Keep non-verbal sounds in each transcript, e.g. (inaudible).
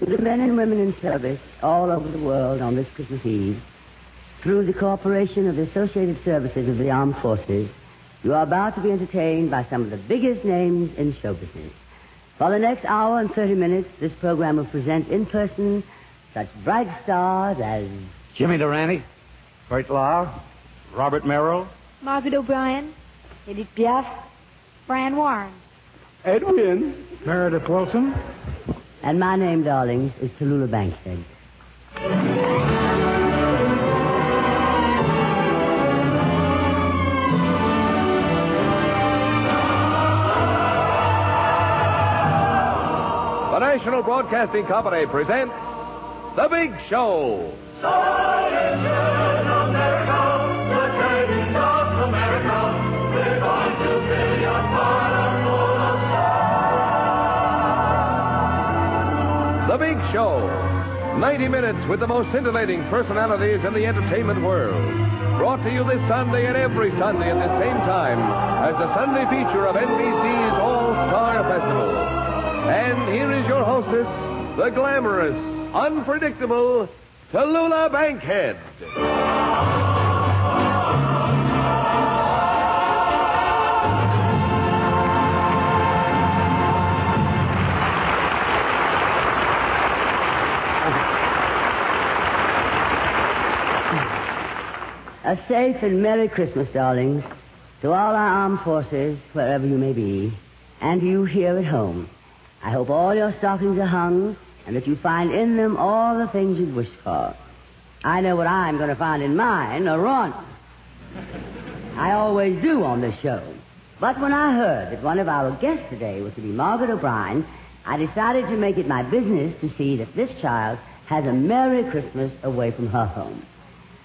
To the men and women in service all over the world on this Christmas Eve, through the cooperation of the Associated Services of the Armed Forces, you are about to be entertained by some of the biggest names in show business. For the next hour and 30 minutes, this program will present in person such bright stars as Jimmy Durante, Bert Lahr, Robert Merrill, Margaret O'Brien, Edith Piaf, Fran Warren. Ed Wynn, Meredith Willson. And my name, darlings, is Tallulah Bankhead. The National Broadcasting Company presents The Big Show. Show. 90 minutes with the most scintillating personalities in the entertainment world. Brought to you this Sunday and every Sunday at the same time as the Sunday feature of NBC's All Star Festival. And here is your hostess, the glamorous, unpredictable Tallulah Bankhead. A safe and Merry Christmas, darlings, to all our armed forces, wherever you may be, and to you here at home. I hope all your stockings are hung and that you find in them all the things you've wished for. I know what I'm going to find in mine, a run. I always do on this show. But when I heard that one of our guests today was to be Margaret O'Brien, I decided to make it my business to see that this child has a Merry Christmas away from her home.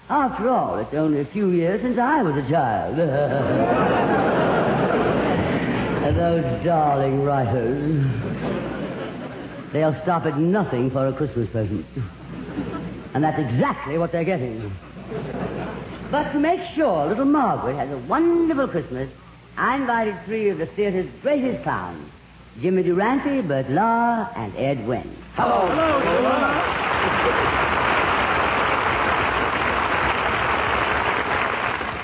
After all, it's only a few years since I was a child. And (laughs) uh, Those darling writers. They'll stop at nothing for a Christmas present. And that's exactly what they're getting. But to make sure little Margaret has a wonderful Christmas, I invited three of the theater's greatest clowns Jimmy Durante, Bert Lahr, and Ed Wynn.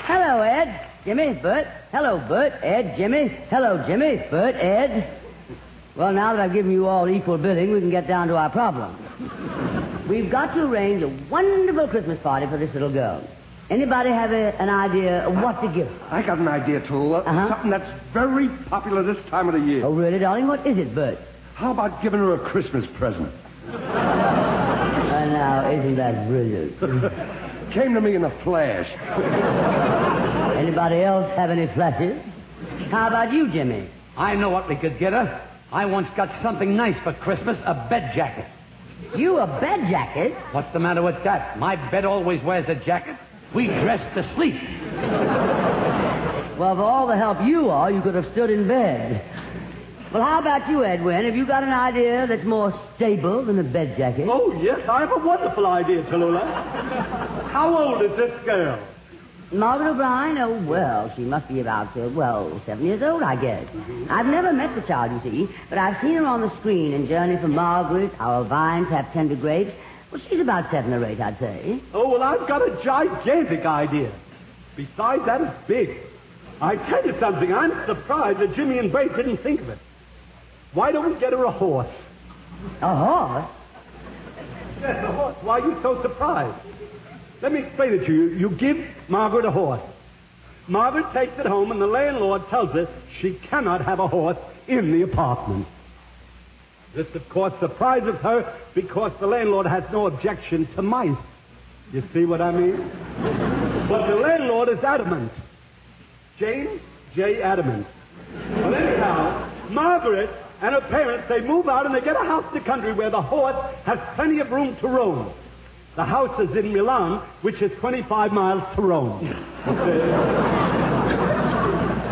Hello, Ed. Jimmy, Bert. Hello, Bert. Ed, Jimmy. Hello, Jimmy. Bert, Ed. Well, now that I've given you all equal billing, we can get down to our problem. We've got to arrange a wonderful Christmas party for this little girl. Anybody have a, an idea of what to give her? I got an idea, Tallulah. Uh-huh. Something that's very popular this time of the year. Oh, really, darling? What is it, Bert? How about giving her a Christmas present? Uh, now, isn't that brilliant? (laughs) Came to me in a flash. Anybody else have any flashes? How about you, Jimmy? I know what we could get her. I once got something nice for Christmas a bed jacket. You a bed jacket? What's the matter with that? My bed always wears a jacket. We dress to sleep. Well, for all the help you are, you could have stood in bed. Well, how about you, Ed Wynn? Have you got an idea that's more stable than a bed jacket? Oh, yes, I have a wonderful idea, Tallulah. How old is this girl? Margaret O'Brien? Oh, well, she must be about, uh, well, seven years old, I guess. I've never met the child, you see, but I've seen her on the screen in Journey for Margaret, Our Vines Have Tender Grapes. Well, she's about seven or eight, I'd say. Oh, well, I've got a gigantic idea. Besides, that is big. I tell you something, I'm surprised that Jimmy and Bert didn't think of it. Why don't we get her a horse? A horse? Yes, a horse. Why are you so surprised? Let me explain it to you. You give Margaret a horse. Margaret takes it home, and the landlord tells her she cannot have a horse in the apartment. This, of course, surprises her because the landlord has no objection to mice. You see what I mean? but the landlord is adamant. James J. Adamant. Well, anyhow, Margaret and her parents, they move out and they get a house in the country where the horse has plenty of room to roam. The house is in Milan, which is 25 miles to Rome. (laughs)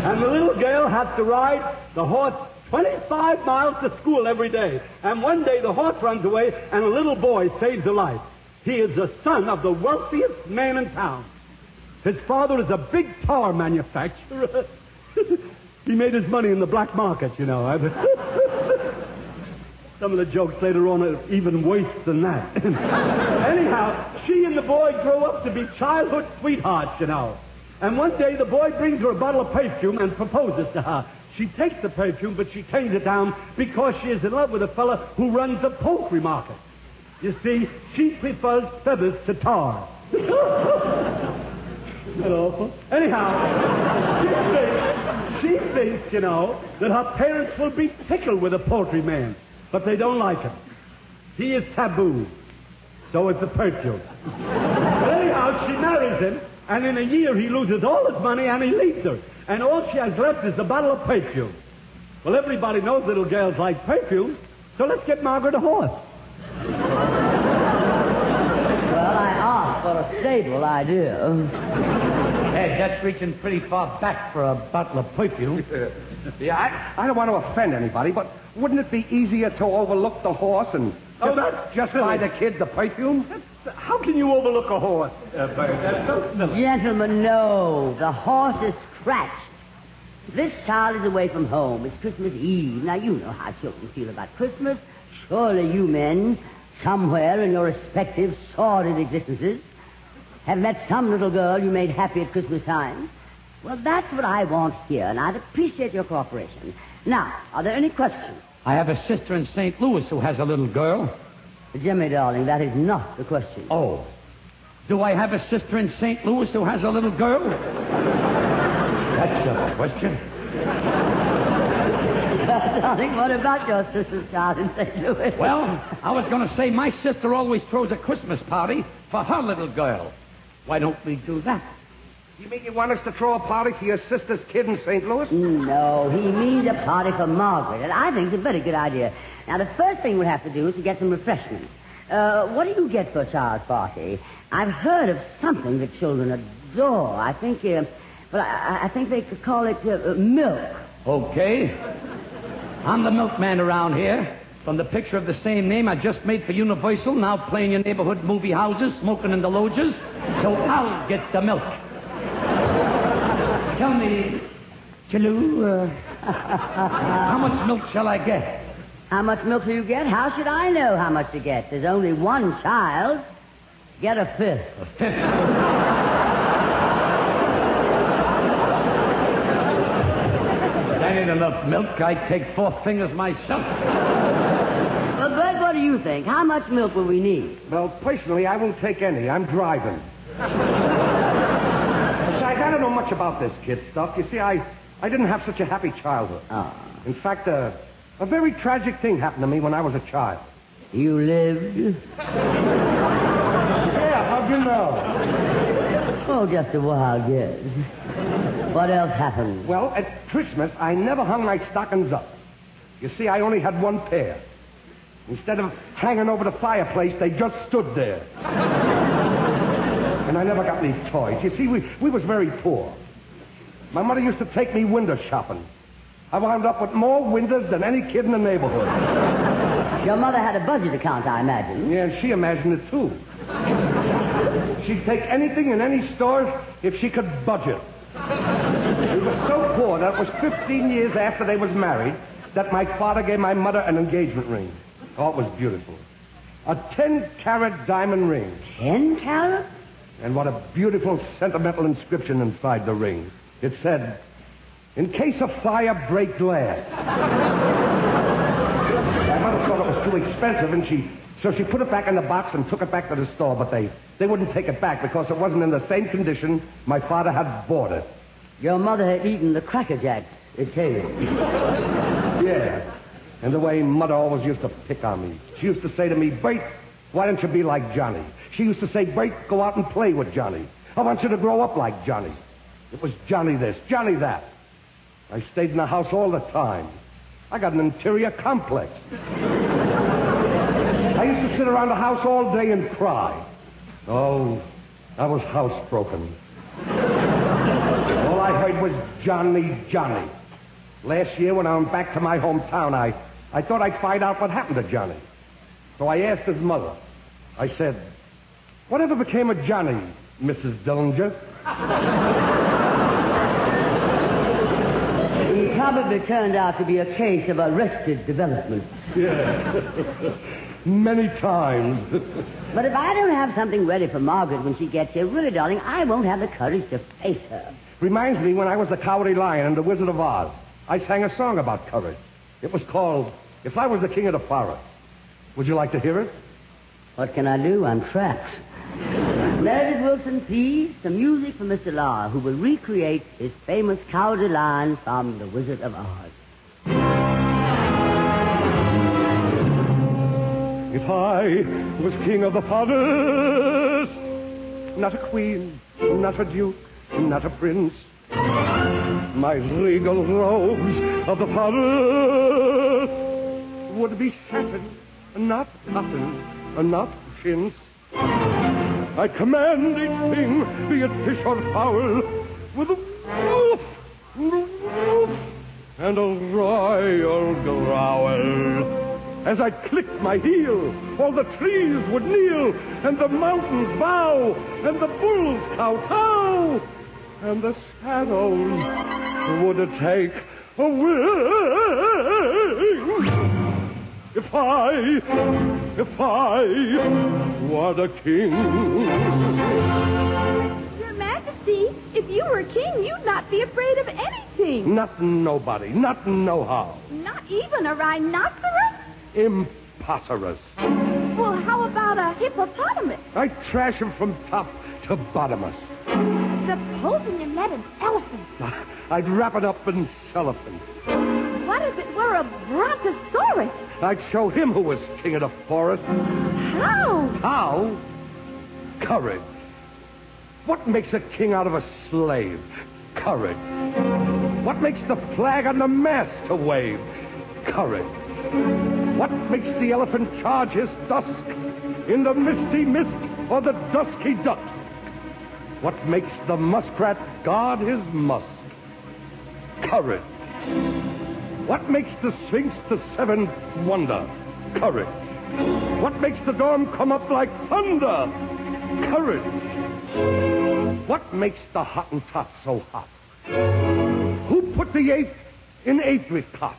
and the little girl has to ride the horse 25 miles to school every day. And one day the horse runs away and a little boy saves her life. He is the son of the wealthiest man in town. His father is a big tar manufacturer. (laughs) he made his money in the black market, you know. (laughs) Some of the jokes later on are even worse than that. (laughs) Anyhow, she and the boy grow up to be childhood sweethearts, you know. And one day the boy brings her a bottle of perfume and proposes to her. She takes the perfume, but she turns it down because she is in love with a fella who runs a poultry market. You see, she prefers feathers to tar. (laughs) That awful? Anyhow, she thinks, you know, that her parents will be tickled with a poultry man, but they don't like him. He is taboo. So is the perfume. but anyhow, she marries him, and in a year he loses all his money and he leaves her. And all she has left is a bottle of perfume. Well, everybody knows little girls like perfume, so let's get Margaret a horse. Well, I asked for a stable idea. Ed, that's reaching pretty far back for a bottle of perfume. (laughs) Yeah, I, I don't want to offend anybody, but wouldn't it be easier to overlook the horse and Oh, just, that's just silly. buy the kid the perfume? How can you overlook a horse, uh, Bert? That's so. Gentlemen, no. The horse is scratched. This child is away from home. It's Christmas Eve. Now, you know how children feel about Christmas. Surely you men, somewhere in your respective sordid existences, have met some little girl you made happy at Christmas time. Well, that's what I want here, and I'd appreciate your cooperation. Now, are there any questions? I have a sister in St. Louis who has a little girl. Jimmy, darling, that is not the question. Oh. Do I have a sister in St. Louis who has a little girl? That's a question. (laughs) darling, what about your sister's child in St. Louis? Well, I was going to say my sister always throws a Christmas party for her little girl. Why don't we do that? You mean you want us to throw a party for your sister's kid in St. Louis? No, he means a party for Margaret, and I think it's a very good idea. Now, the first thing we'll have to do is to get some refreshments. Uh, what do you get for a child's party? I've heard of something that children adore. I think, uh, well, I, I think they could call it uh, uh, milk. Okay. I'm the milkman around here. From the picture of the same name I just made for Universal, now playing in neighborhood movie houses, smoking in the lodges. So I'll get the milk. (laughs) Tell me, Chalou, uh, (laughs) how much milk shall I get? How much milk do you get? How should I know how much to get? There's only one child. Get a fifth. A fifth. (laughs) that ain't enough milk. I'd take four fingers myself. Bert, what do you think? How much milk will we need? Well, personally, I won't take any. I'm driving. (laughs) Besides, I don't know much about this kid stuff. You see, I, I didn't have such a happy childhood. Oh. In fact, uh, a very tragic thing happened to me when I was a child. You lived? Yeah, how'd you know? Oh, just a wild guess. What else happened? Well, at Christmas, I never hung my stockings up. You see, I only had one pair. Instead of hanging over the fireplace, they just stood there. and I never got any toys. You see, we, we was very poor. My mother used to take me window shopping. I wound up with more windows than any kid in the neighborhood. Your mother had a budget account, I imagine. Yeah, and she imagined it too. She'd take anything in any store if she could budget. We were so poor that it was 15 years after they was married that my father gave my mother an engagement ring. Oh, it was beautiful. A 10 carat diamond ring. Ten carats? And what a beautiful sentimental inscription inside the ring. It said, In case of fire, break glass. My mother thought it was too expensive, and she so she put it back in the box and took it back to the store, but they, they wouldn't take it back because it wasn't in the same condition my father had bought it. Your mother had eaten the Cracker Jacks, it came. (laughs) Yeah. And the way mother always used to pick on me. She used to say to me, Bert, why don't you be like Johnny? She used to say, Bert, go out and play with Johnny. I want you to grow up like Johnny. It was Johnny this, Johnny that. I stayed in the house all the time. I got an interior complex. I used to sit around the house all day and cry. Oh, I was housebroken. All I heard was Johnny, Johnny. Last year, when I went back to my hometown, I, I thought I'd find out what happened to Johnny. So I asked his mother. I said, Whatever became of Johnny, Mrs. Dillinger? He probably turned out to be a case of arrested development. (laughs) Many times. But if I don't have something ready for Margaret when she gets here, really, darling, I won't have the courage to face her. Reminds me when I was the Cowardly Lion in The Wizard of Oz. I sang a song about courage. It was called If I Was the King of the Forest. Would you like to hear it? What can I do? I'm trapped. (laughs) Meredith Willson, please, some music for Mr. Lahr, who will recreate his famous cowardly line from The Wizard of Oz. If I was king of the forest, not a queen, not a duke, not a prince, my regal robes of the forest would be satin, not cotton, not chintz. I command each thing, be it fish or fowl, with a woof, woof, and a royal growl. As I clicked my heel, all the trees would kneel, and the mountains bow, and the bulls kowtow, and the shadows would take a wing. If I, if I were the king. Your Majesty, if you were king, you'd not be afraid of anything. Not nobody, not know how. Not even a rhinoceros? Imposterous. Well, how about a hippopotamus? I'd trash him from top to bottomless. Supposing you met an elephant. I'd wrap it up in cellophane. What if it were a brontosaurus? I'd show him who was king of the forest. How? How? Courage. What makes a king out of a slave? Courage. What makes the flag on the mast to wave? Courage. What makes the elephant charge his dusk in the misty mist or the dusky dusk? What makes the muskrat guard his musk? Courage. What makes the sphinx the seventh wonder? Courage. What makes the dawn come up like thunder? Courage. What makes the Hottentot so hot? Who put the eighth in apricot?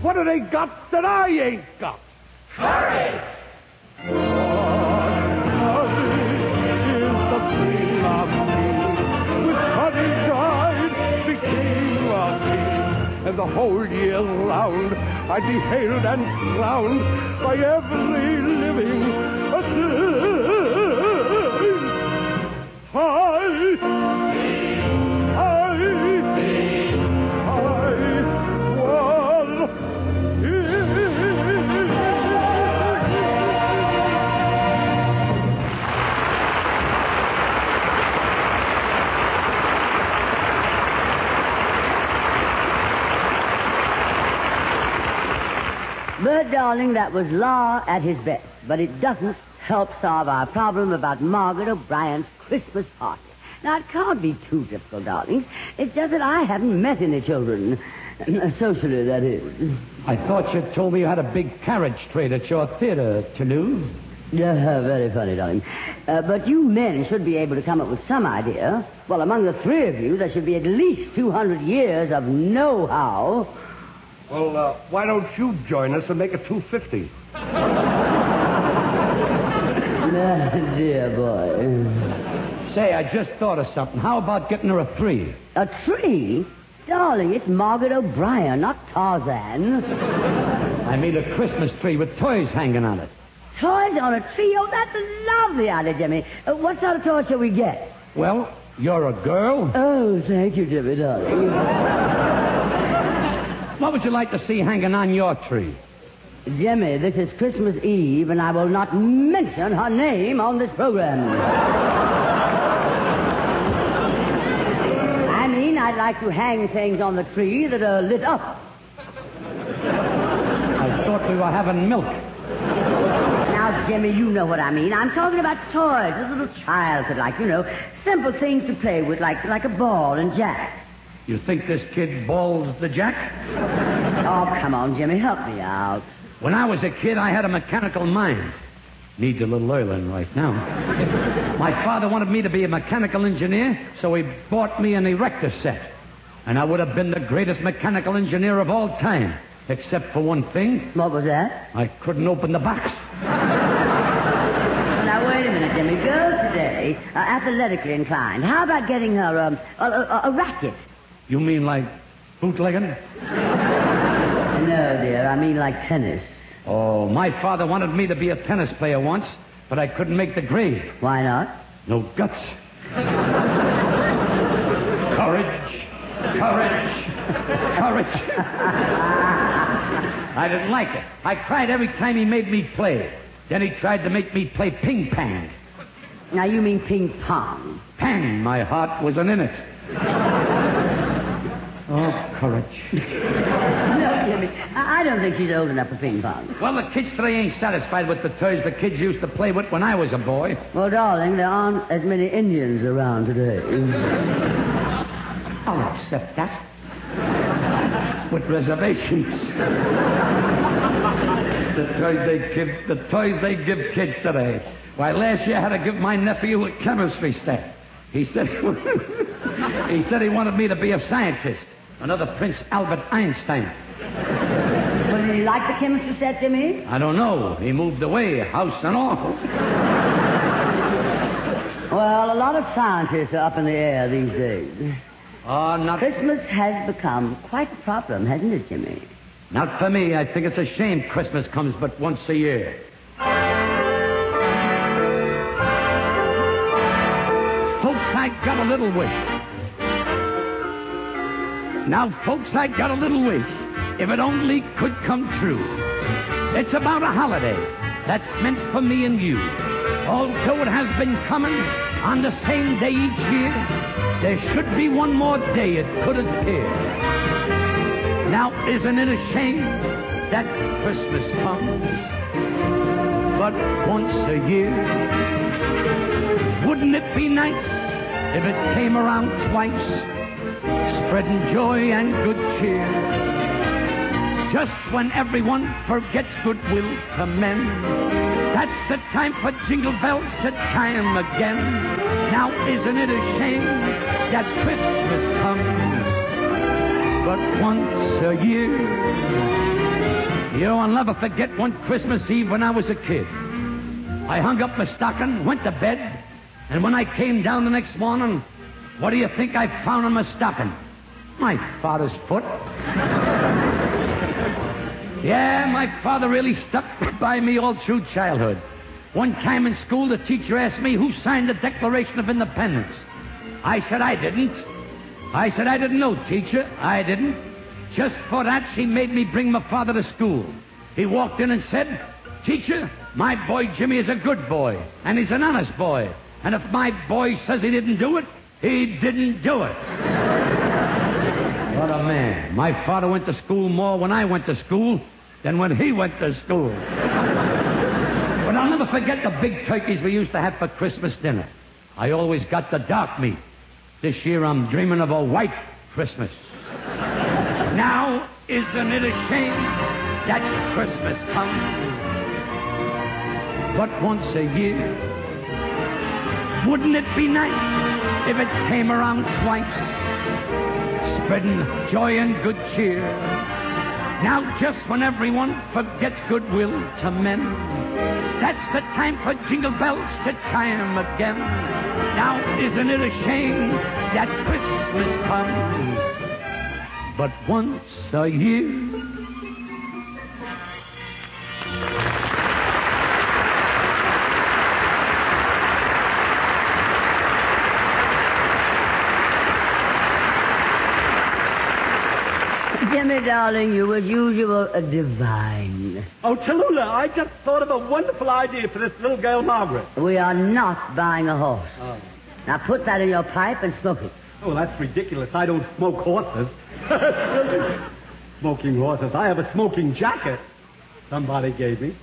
What have they got that I ain't got? Courage! And the whole year round I'd be hailed and crowned by every living thing. But, darling, that was Lahr at his best. But it doesn't help solve our problem about Margaret O'Brien's Christmas party. Now, it can't be too difficult, darlings. It's just that I haven't met any children. Socially, that is. I thought you told me you had a big carriage trade at your theater, Toulouse. Yeah, very funny, darling. Uh, but you men should be able to come up with some idea. Well, among the three of you, there should be at least 200 years of know-how. Well, uh, why don't you join us and make it 250? Ah, dear boy. Say, I just thought of something. How about getting her a three? A tree? Darling, it's Margaret O'Brien, not Tarzan. I mean a Christmas tree with toys hanging on it. Toys on a tree? Oh, that's a lovely idea, Jimmy. Uh, what sort of toys shall we get? Well, you're a girl. Oh, thank you, Jimmy, darling. What would you like to see hanging on your tree? Jimmy, this is Christmas Eve, and I will not mention her name on this program. I mean, I'd like to hang things on the tree that are lit up. I thought we were having milk. Now, Jimmy, you know what I mean. I'm talking about toys a little child could like, you know, simple things to play with, like like a ball and jack. You think this kid balls the jack? Oh, come on, Jimmy, help me out. When I was a kid, I had a mechanical mind. Needs a little oiling right now. My father wanted me to be a mechanical engineer, so he bought me an erector set. and I would have been the greatest mechanical engineer of all time, except for one thing. What was that? I couldn't open the box. Now, wait a minute, Jimmy. Girls today are athletically inclined. How about getting her um, a, a, a racket? You mean like bootlegging? No, dear. I mean like tennis. Oh, my father wanted me to be a tennis player once, but I couldn't make the grade. Why not? No guts. courage. Courage. Courage. I didn't like it. I cried every time he made me play. Then he tried to make me play ping pong. Now, you mean ping pong. Pang, my heart wasn't in it. Oh, courage. (laughs) No, Jimmy. I I don't think she's old enough for ping pong. Well, the kids today ain't satisfied with the toys the kids used to play with when I was a boy. Well, darling, there aren't as many Indians around today. I'll accept that. With reservations. the toys they give the toys they give kids today. Why, last year I had to give my nephew a chemistry set. He said (laughs) he said he wanted me to be a scientist, another Prince Albert Einstein. Well, did he like the chemistry set, Jimmy? I don't know. He moved away, house and all. Well, a lot of scientists are up in the air these days. Oh, not Christmas has become quite a problem, hasn't it, Jimmy? Not for me. I think it's a shame Christmas comes but once a year. Folks, I got a little wish. Now, folks, I got a little wish. If it only could come true. It's about a holiday that's meant for me and you. Although it has been coming on the same day each year, there should be one more day it could appear. Now, isn't it a shame that Christmas comes but once a year? Wouldn't it be nice if it came around twice, spreading joy and good cheer? Just when everyone forgets goodwill to men, that's the time for jingle bells to chime again. Now, isn't it a shame that Christmas comes but once a year. You know, I'll never forget one Christmas Eve when I was a kid. I hung up my stocking, went to bed, and when I came down the next morning, what do you think I found on my stocking? My father's foot. yeah, my father really stuck by me all through childhood. One time in school, the teacher asked me who signed the Declaration of Independence. I said I didn't. I said, I didn't know, teacher. I didn't. Just for that, she made me bring my father to school. He walked in and said, Teacher, my boy Jimmy is a good boy, and he's an honest boy. And if my boy says he didn't do it, he didn't do it. What a man. My father went to school more when I went to school than when he went to school. but I'll never forget the big turkeys we used to have for Christmas dinner. I always got the dark meat. This year I'm dreaming of a white Christmas. now, isn't it a shame that Christmas comes but once a year? Wouldn't it be nice if it came around twice, spreading joy and good cheer? Now, just when everyone forgets goodwill to men, that's the time for jingle bells to chime again. Now, isn't it a shame that Christmas comes but once a year? Jimmy, darling, you as usual a divine. Oh, Tallulah, I just thought of a wonderful idea for this little girl, Margaret. We are not buying a horse. Oh. Now put that in your pipe and smoke it. Oh, that's ridiculous. I don't smoke horses. (laughs) smoking horses. I have a smoking jacket somebody gave me.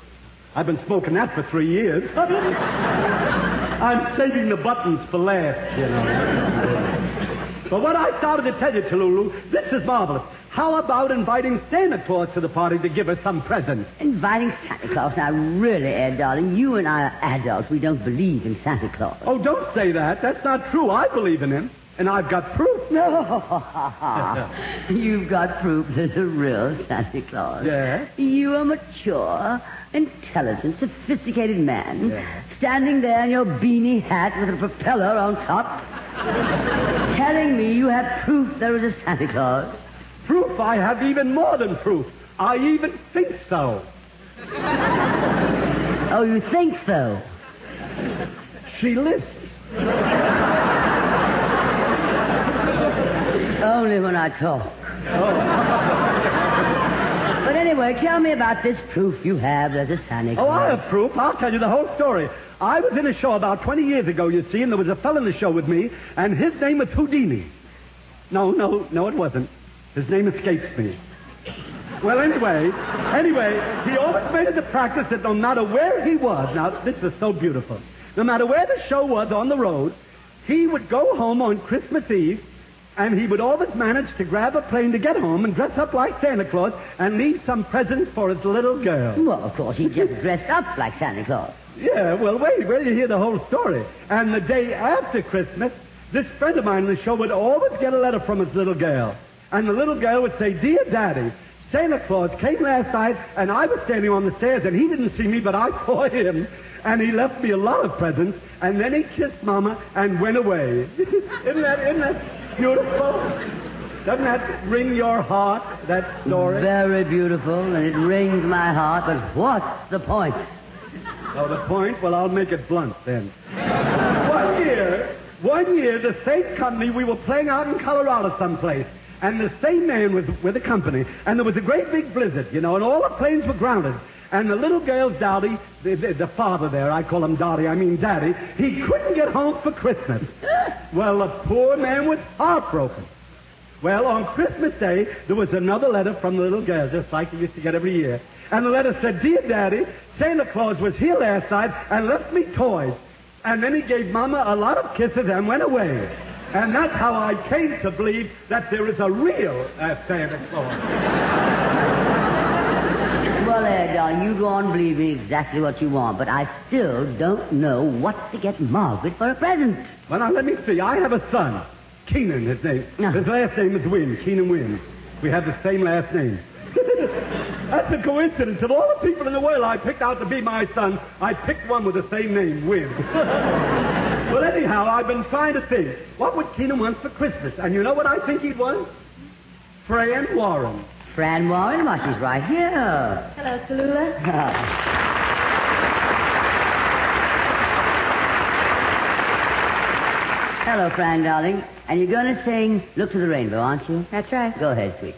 I've been smoking that for three years. (laughs) I'm saving the buttons for last, you know. (laughs) but what I started to tell you, Tallulah, this is marvelous. How about inviting Santa Claus to the party to give us some presents? Inviting Santa Claus. Now, really, Ed, darling, you and I are adults. We don't believe in Santa Claus. Oh, don't say that. That's not true. I believe in him. And I've got proof. (laughs) No. You've got proof there's a real Santa Claus. Yeah? You a mature, intelligent, sophisticated man, Yeah. standing there in your beanie hat with a propeller on top, (laughs) telling me you have proof there is a Santa Claus. Proof? I have even more than proof. I even think so. Oh, you think so? She lists. Only when I talk. but anyway, tell me about this proof you have there's a Santa Oh, I have proof. I'll tell you the whole story. I was in a show about 20 years ago, you see, and there was a fellow in the show with me, and his name was Houdini. No, no, no, it wasn't. His name escapes me. Well, anyway, anyway, he always made it a practice that no matter where he was, now this is so beautiful, no matter where the show was on the road, he would go home on Christmas Eve, and he would always manage to grab a plane to get home and dress up like Santa Claus and leave some presents for his little girl. Well, of course, he just dressed up like Santa Claus. Yeah, well, wait, wait you hear the whole story. And the day after Christmas, this friend of mine in the show would always get a letter from his little girl. And the little girl would say, Dear Daddy, Santa Claus came last night, and I was standing on the stairs, and he didn't see me, but I (laughs) saw him. And he left me a lot of presents, and then he kissed Mama and went away. (laughs) isn't, that, isn't that beautiful? Doesn't that ring your heart, that story? Very beautiful, and it wrings my heart, but what's the point? Oh, the point? Well, I'll make it blunt then. one year, one year, the same company, we were playing out in Colorado someplace, and the same man was with the company, and there was a great big blizzard, you know, and all the planes were grounded. And the little girl's daddy, the, the, the father there, I call him Dottie, I mean Daddy, he couldn't get home for Christmas. (laughs) Well, the poor man was heartbroken. Well, on Christmas Day, there was another letter from the little girl, just like he used to get every year. And the letter said, Dear Daddy, Santa Claus was here last night and left me toys. And then he gave Mama a lot of kisses and went away. And that's how I came to believe that there is a real uh, Santa Claus. Well, there, darling, you go on believing exactly what you want, but I still don't know what to get Margaret for a present. Well, now, let me see. I have a son, Keenan, his name. No. His last name is Wynn, Keenan Wynn. We have the same last name. (laughs) That's a coincidence. Of all the people in the world I picked out to be my son, I picked one with the same name, Wynn. (laughs) well, anyhow, I've been trying to think, what would Keenan want for Christmas? And you know what I think he'd want? Fran Warren. Fran Warren, well, she's right here. Hello, Tallulah. Hello, Fran, darling. And you're going to sing Look to the Rainbow, aren't you? That's right. Go ahead, sweet.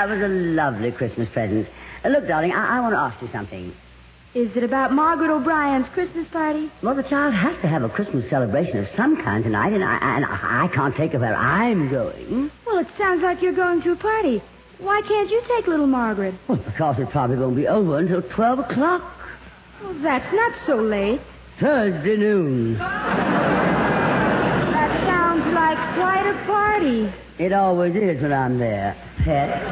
That was a lovely Christmas present. Uh, look, darling, I, I want to ask you something. Is it about Margaret O'Brien's Christmas party? Well, the child has to have a Christmas celebration of some kind tonight, and I, and I can't take her where I'm going. Well, it sounds like you're going to a party. Why can't you take little Margaret? Well, because it probably won't be over until 12 o'clock. Well, that's not so late. Thursday noon. That sounds like quite a party. It always is when I'm there, pet.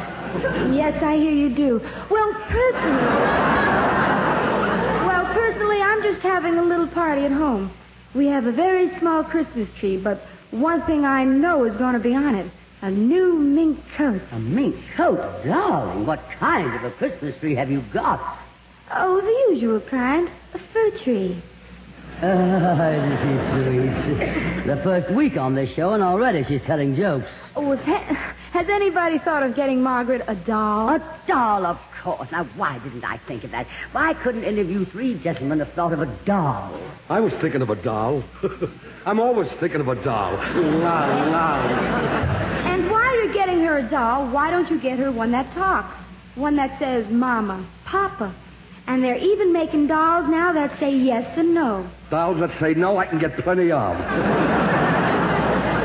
Yes, I hear you do. Well, personally. Well, personally, I'm just having a little party at home. We have a very small Christmas tree, but one thing I know is going to be on it a new mink coat. A mink coat? Darling, what kind of a Christmas tree have you got? Oh, the usual kind. A fir tree. Ah, this is sweet. The first week on this show, and already she's telling jokes. Oh, has, has anybody thought of getting Margaret a doll? A doll, of course. Now, why didn't I think of that? Why couldn't any of you three gentlemen have thought of a doll? I was thinking of a doll. (laughs) I'm always thinking of a doll. La, la. And while you're getting her a doll, why don't you get her one that talks? One that says Mama, Papa. And they're even making dolls now that say yes and no. Dolls that say no, I can get plenty of. (laughs)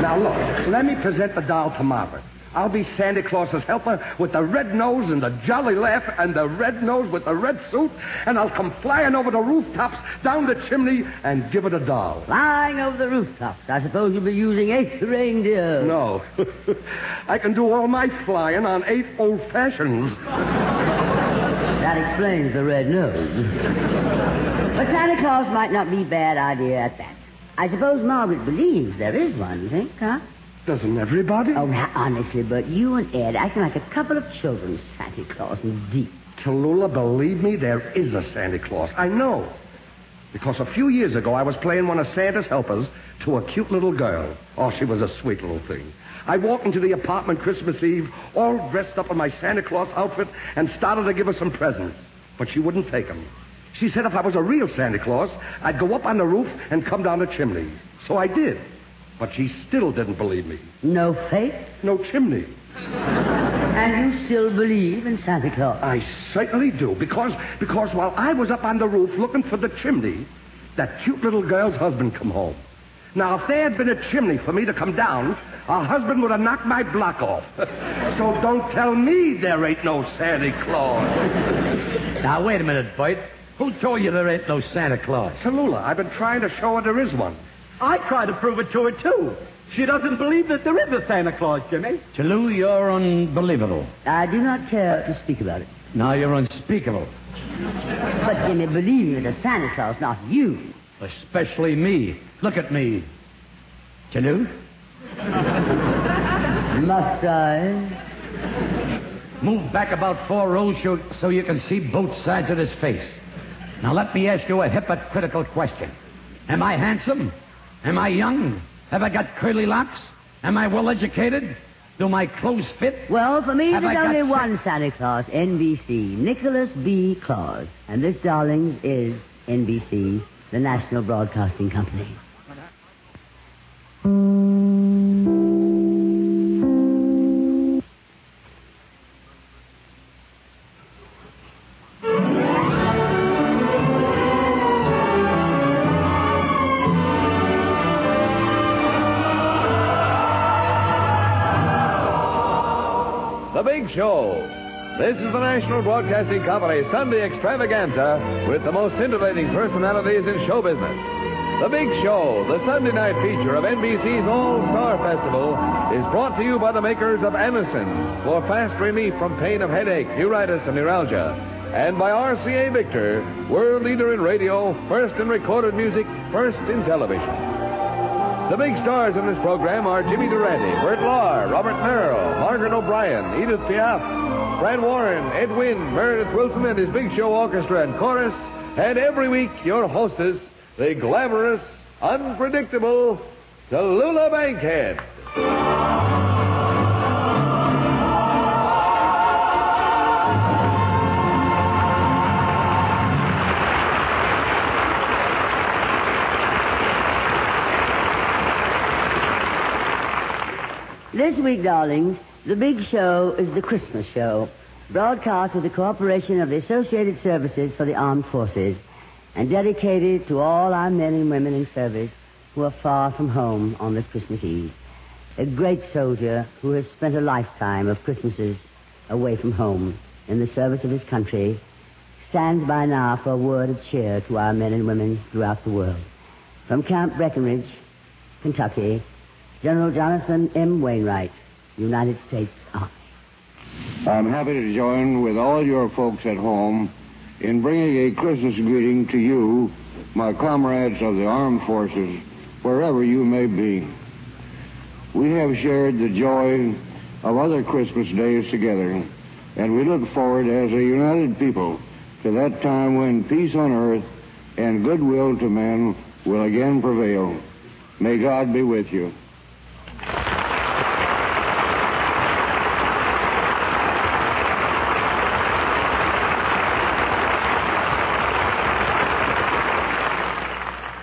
now, look, let me present the doll to Margaret. I'll be Santa Claus's helper with the red nose and the jolly laugh and the red nose with the red suit, and I'll come flying over the rooftops, down the chimney, and give it a doll. Flying over the rooftops. I suppose you'll be using eight reindeer. No. (laughs) I can do all my flying on eight old fashions. That explains the red nose. but Santa Claus might not be a bad idea at that. I suppose Margaret believes there is one, you think, huh? Doesn't everybody? Oh, now, honestly, but you and Ed acting like a couple of children, Santa Claus, indeed. Tallulah, believe me, there is a Santa Claus. I know. Because a few years ago, I was playing one of Santa's helpers to a cute little girl. Oh, she was a sweet little thing. I walked into the apartment Christmas Eve, all dressed up in my Santa Claus outfit, and started to give her some presents. But she wouldn't take them. She said if I was a real Santa Claus, I'd go up on the roof and come down the chimney. So I did. But she still didn't believe me. No faith? No chimney. And you still believe in Santa Claus? I certainly do. Because because while I was up on the roof looking for the chimney, that cute little girl's husband come home. Now, if there had been a chimney for me to come down, her husband would have knocked my block off. (laughs) so don't tell me there ain't no Santa Claus. Now, wait a minute, Bert. Who told you there ain't no Santa Claus? Tallulah, I've been trying to show her there is one. I try to prove it to her, too. She doesn't believe that there is a Santa Claus, Jimmy. Chalou, you're unbelievable. I do not care to speak about it. Now you're unspeakable. But Jimmy, believe me, the Santa Claus, not you. Especially me. Look at me. Chalou? (laughs) Must I? Move back about four rows so, so you can see both sides of his face. Now let me ask you a hypocritical question. Am I handsome? Am I young? Have I got curly locks? Am I well educated? Do my clothes fit? Well, for me, Have there's I only one Santa Claus, NBC, Nicholas B. Claus. And this, darlings, is NBC, the National Broadcasting Company. Broadcasting Company Sunday extravaganza with the most scintillating personalities in show business. The Big Show, the Sunday night feature of NBC's All Star Festival, is brought to you by the makers of Anacin for fast relief from pain of headache, neuritis, and neuralgia, and by RCA Victor, world leader in radio, first in recorded music, first in television. The big stars in this program are Jimmy Durante, Bert Lahr, Robert Merrill, Margaret O'Brien, Edith Piaf, Fran Warren, Ed Wynn, Meredith Willson, and his Big Show Orchestra and Chorus. And every week, your hostess, the glamorous, unpredictable Tallulah Bankhead. This week, darlings, The big show is the Christmas show, broadcast with the cooperation of the Associated Services for the Armed Forces and dedicated to all our men and women in service who are far from home on this Christmas Eve. A great soldier who has spent a lifetime of Christmases away from home in the service of his country stands by now for a word of cheer to our men and women throughout the world. From Camp Breckenridge, Kentucky, General Jonathan M. Wainwright, United States Army. I'm happy to join with all your folks at home in bringing a Christmas greeting to you, my comrades of the armed forces, wherever you may be. We have shared the joy of other Christmas days together, and we look forward as a united people to that time when peace on earth and goodwill to men will again prevail. May God be with you.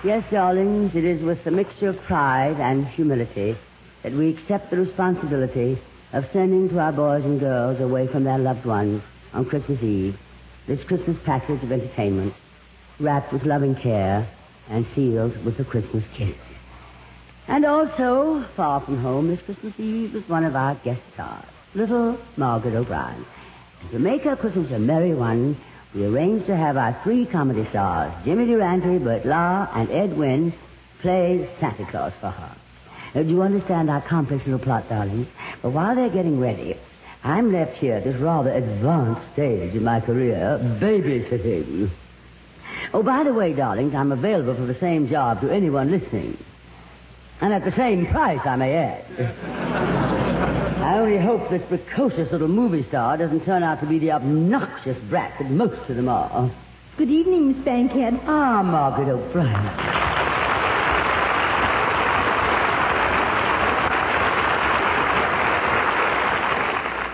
Yes, darlings, it is with a mixture of pride and humility that we accept the responsibility of sending to our boys and girls away from their loved ones on Christmas Eve this Christmas package of entertainment, wrapped with loving care and sealed with a Christmas kiss. And also, far from home this Christmas Eve was one of our guest stars, little Margaret O'Brien. And to make her Christmas a merry one, we arranged to have our three comedy stars, Jimmy Durante, Bert Lahr, and Ed Wynn, play Santa Claus for her. Uh, do you understand our complex little plot, darling? But while they're getting ready, I'm left here at this rather advanced stage in my career, babysitting. Oh, by the way, darlings, I'm available for the same job to anyone listening. And at the same price, I may add. I only hope this precocious little movie star doesn't turn out to be the obnoxious brat that most of them are. Good evening, Miss Bankhead. Ah, Margaret O'Brien.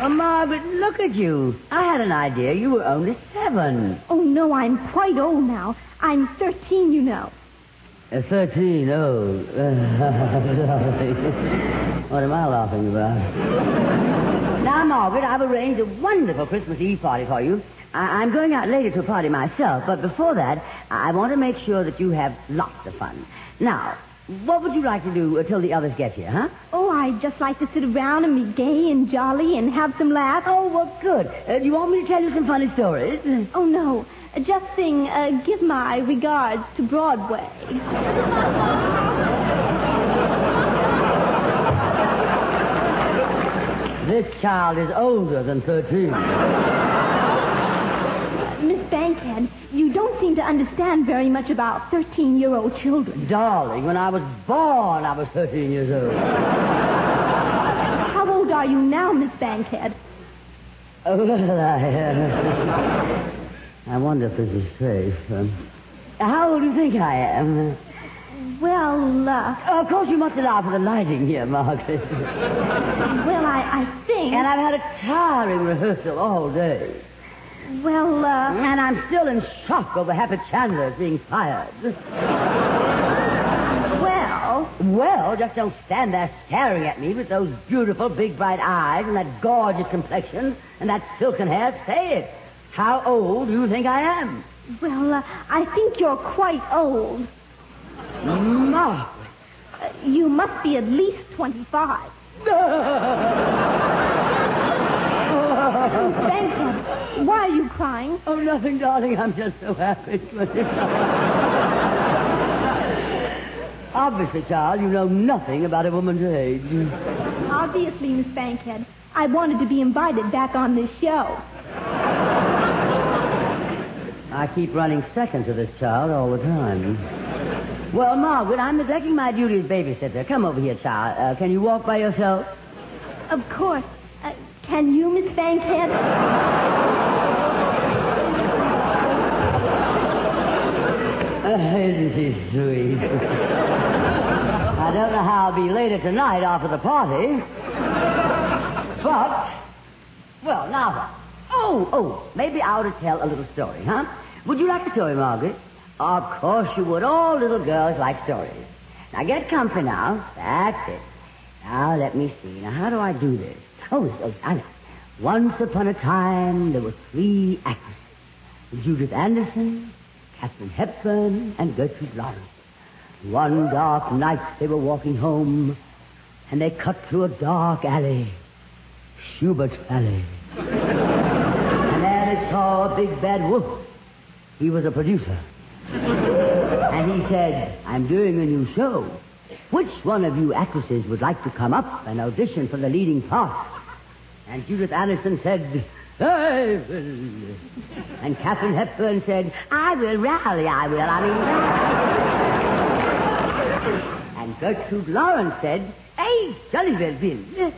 Oh, Margaret, look at you. I had an idea you were only seven. Oh, no, I'm quite old now. I'm 13, you know. Uh, Thirteen, oh. (laughs) what am I laughing about? now, Margaret, I've arranged a wonderful Christmas Eve party for you. I- I'm going out later to a party myself, but before that, I want to make sure that you have lots of fun. Now, what would you like to do until the others get here, huh? Oh, I'd just like to sit around and be gay and jolly and have some laughs. Oh, well, good. Uh, do you want me to tell you some funny stories? Oh, no. Just sing uh, Give My Regards to Broadway. This child is older than 13. Miss Bankhead, you don't seem to understand very much about 13 year old children. Darling, when I was born, I was 13 years old. How old are you now, Miss Bankhead? Oh, well, I, uh, I wonder if this is safe. Um, how old do you think I am? Well, uh, Oh, of course, you must allow for the lighting here, Margaret. well, I, I think. and I've had a tiring rehearsal all day. Well, uh, And I'm still in shock over Happy Chandler's being fired. well, Well, just don't stand there staring at me with those beautiful big bright eyes and that gorgeous complexion and that silken hair. Say it. How old do you think I am? well, uh, I think you're quite old. Margaret. Uh, you must be at least 25. (laughs) Bankhead, why are you crying? Oh, nothing, darling. I'm just so happy. Obviously, child, you know nothing about a woman's age. Obviously, Miss Bankhead, I wanted to be invited back on this show. I keep running second to this child all the time. Well, Margaret, I'm neglecting my duty as babysitter. Come over here, child. Uh, can you walk by yourself? Of course. Uh, can you, Miss Bankhead? Isn't she sweet? I don't know how I'll be later tonight after the party. But, well, now what? Oh, oh, maybe I ought to tell a little story, huh? Would you like a story, Margaret? Of course you would. All little girls like stories. Now get comfy now. That's it. Now let me see. Now how do I do this? Oh, know. Once upon a time, there were three actresses Judith Anderson, Katharine Hepburn, and Gertrude Lawrence. One dark night, they were walking home, and they cut through a dark alley, Shubert's Alley. and there they saw a big bad wolf. He was a producer. and he said, I'm doing a new show. Which one of you actresses would like to come up and audition for the leading part? And Judith Anderson said, I will. And Katharine Hepburn said, I will, rally, I will, I mean, And Gertrude Lawrence said, Hey, jolly well, Bill.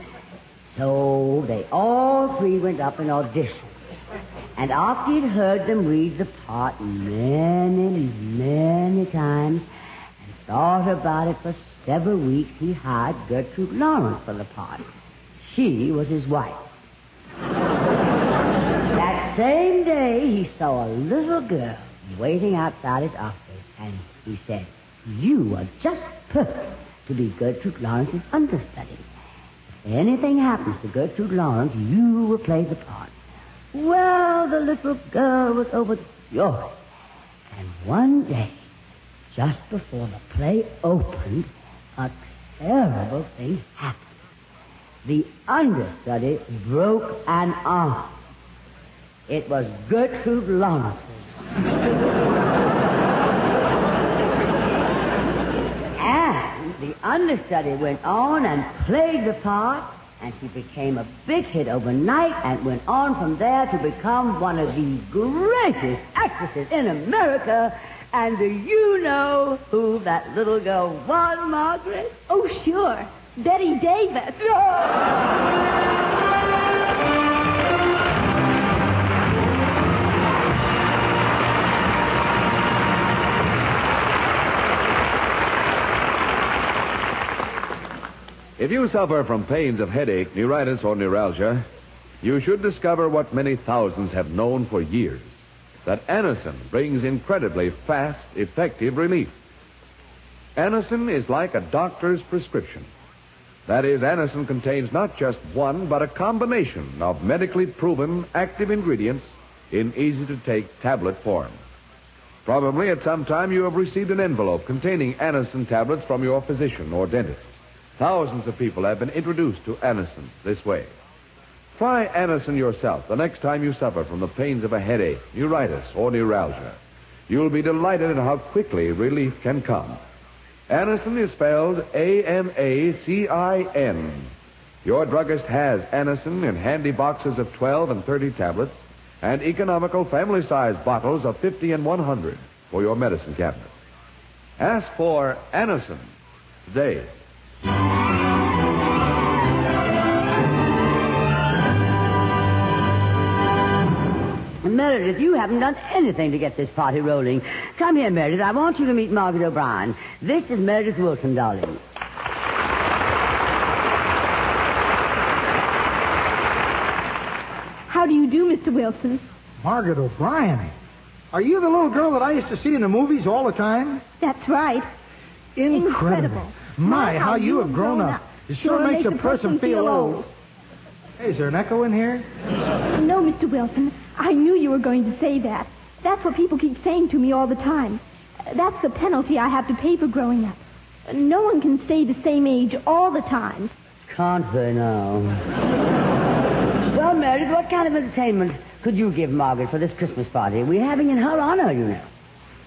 So they all three went up and auditioned. And after he'd heard them read the part many, many times and thought about it for several weeks, he hired Gertrude Lawrence for the part. She was his wife. that same day, he saw a little girl waiting outside his office, and he said, You are just perfect to be Gertrude Lawrence's understudy. If anything happens to Gertrude Lawrence, you will play the part. Well, the little girl was overjoyed. And one day, just before the play opened, a terrible thing happened. The understudy broke an arm. It was Gertrude Lawrence's. and the understudy went on and played the part, and she became a big hit overnight and went on from there to become one of the greatest actresses in America. And do you know who that little girl was, Margaret? Oh, sure. Bette Davis. (laughs) If you suffer from pains of headache, neuritis, or neuralgia, you should discover what many thousands have known for years that Anacin brings incredibly fast, effective relief. Anacin is like a doctor's prescription. That is, Anacin contains not just one, but a combination of medically proven active ingredients in easy to take tablet form. Probably at some time you have received an envelope containing Anacin tablets from your physician or dentist. Thousands of people have been introduced to Anacin this way. Try Anacin yourself the next time you suffer from the pains of a headache, neuritis, or neuralgia. You'll be delighted at how quickly relief can come. Anacin is spelled A N A C I N. Your druggist has Anacin in handy boxes of 12 and 30 tablets and economical family sized bottles of 50 and 100 for your medicine cabinet. Ask for Anacin today. Meredith, you haven't done anything to get this party rolling. Come here, Meredith. I want you to meet Margaret O'Brien. This is Meredith Willson, darling. How do you do, Mr. Willson? Margaret O'Brien. Are you the little girl that I used to see in the movies all the time? That's right. Incredible. Incredible. My, how you have grown up. It sure makes a person feel old. Hey, is there an echo in here? No, Mr. Willson. I knew you were going to say that. That's what people keep saying to me all the time. That's the penalty I have to pay for growing up. No one can stay the same age all the time. Can't they now? well, Meredith, what kind of entertainment could you give Margaret for this Christmas party? We're having in her honor, you know.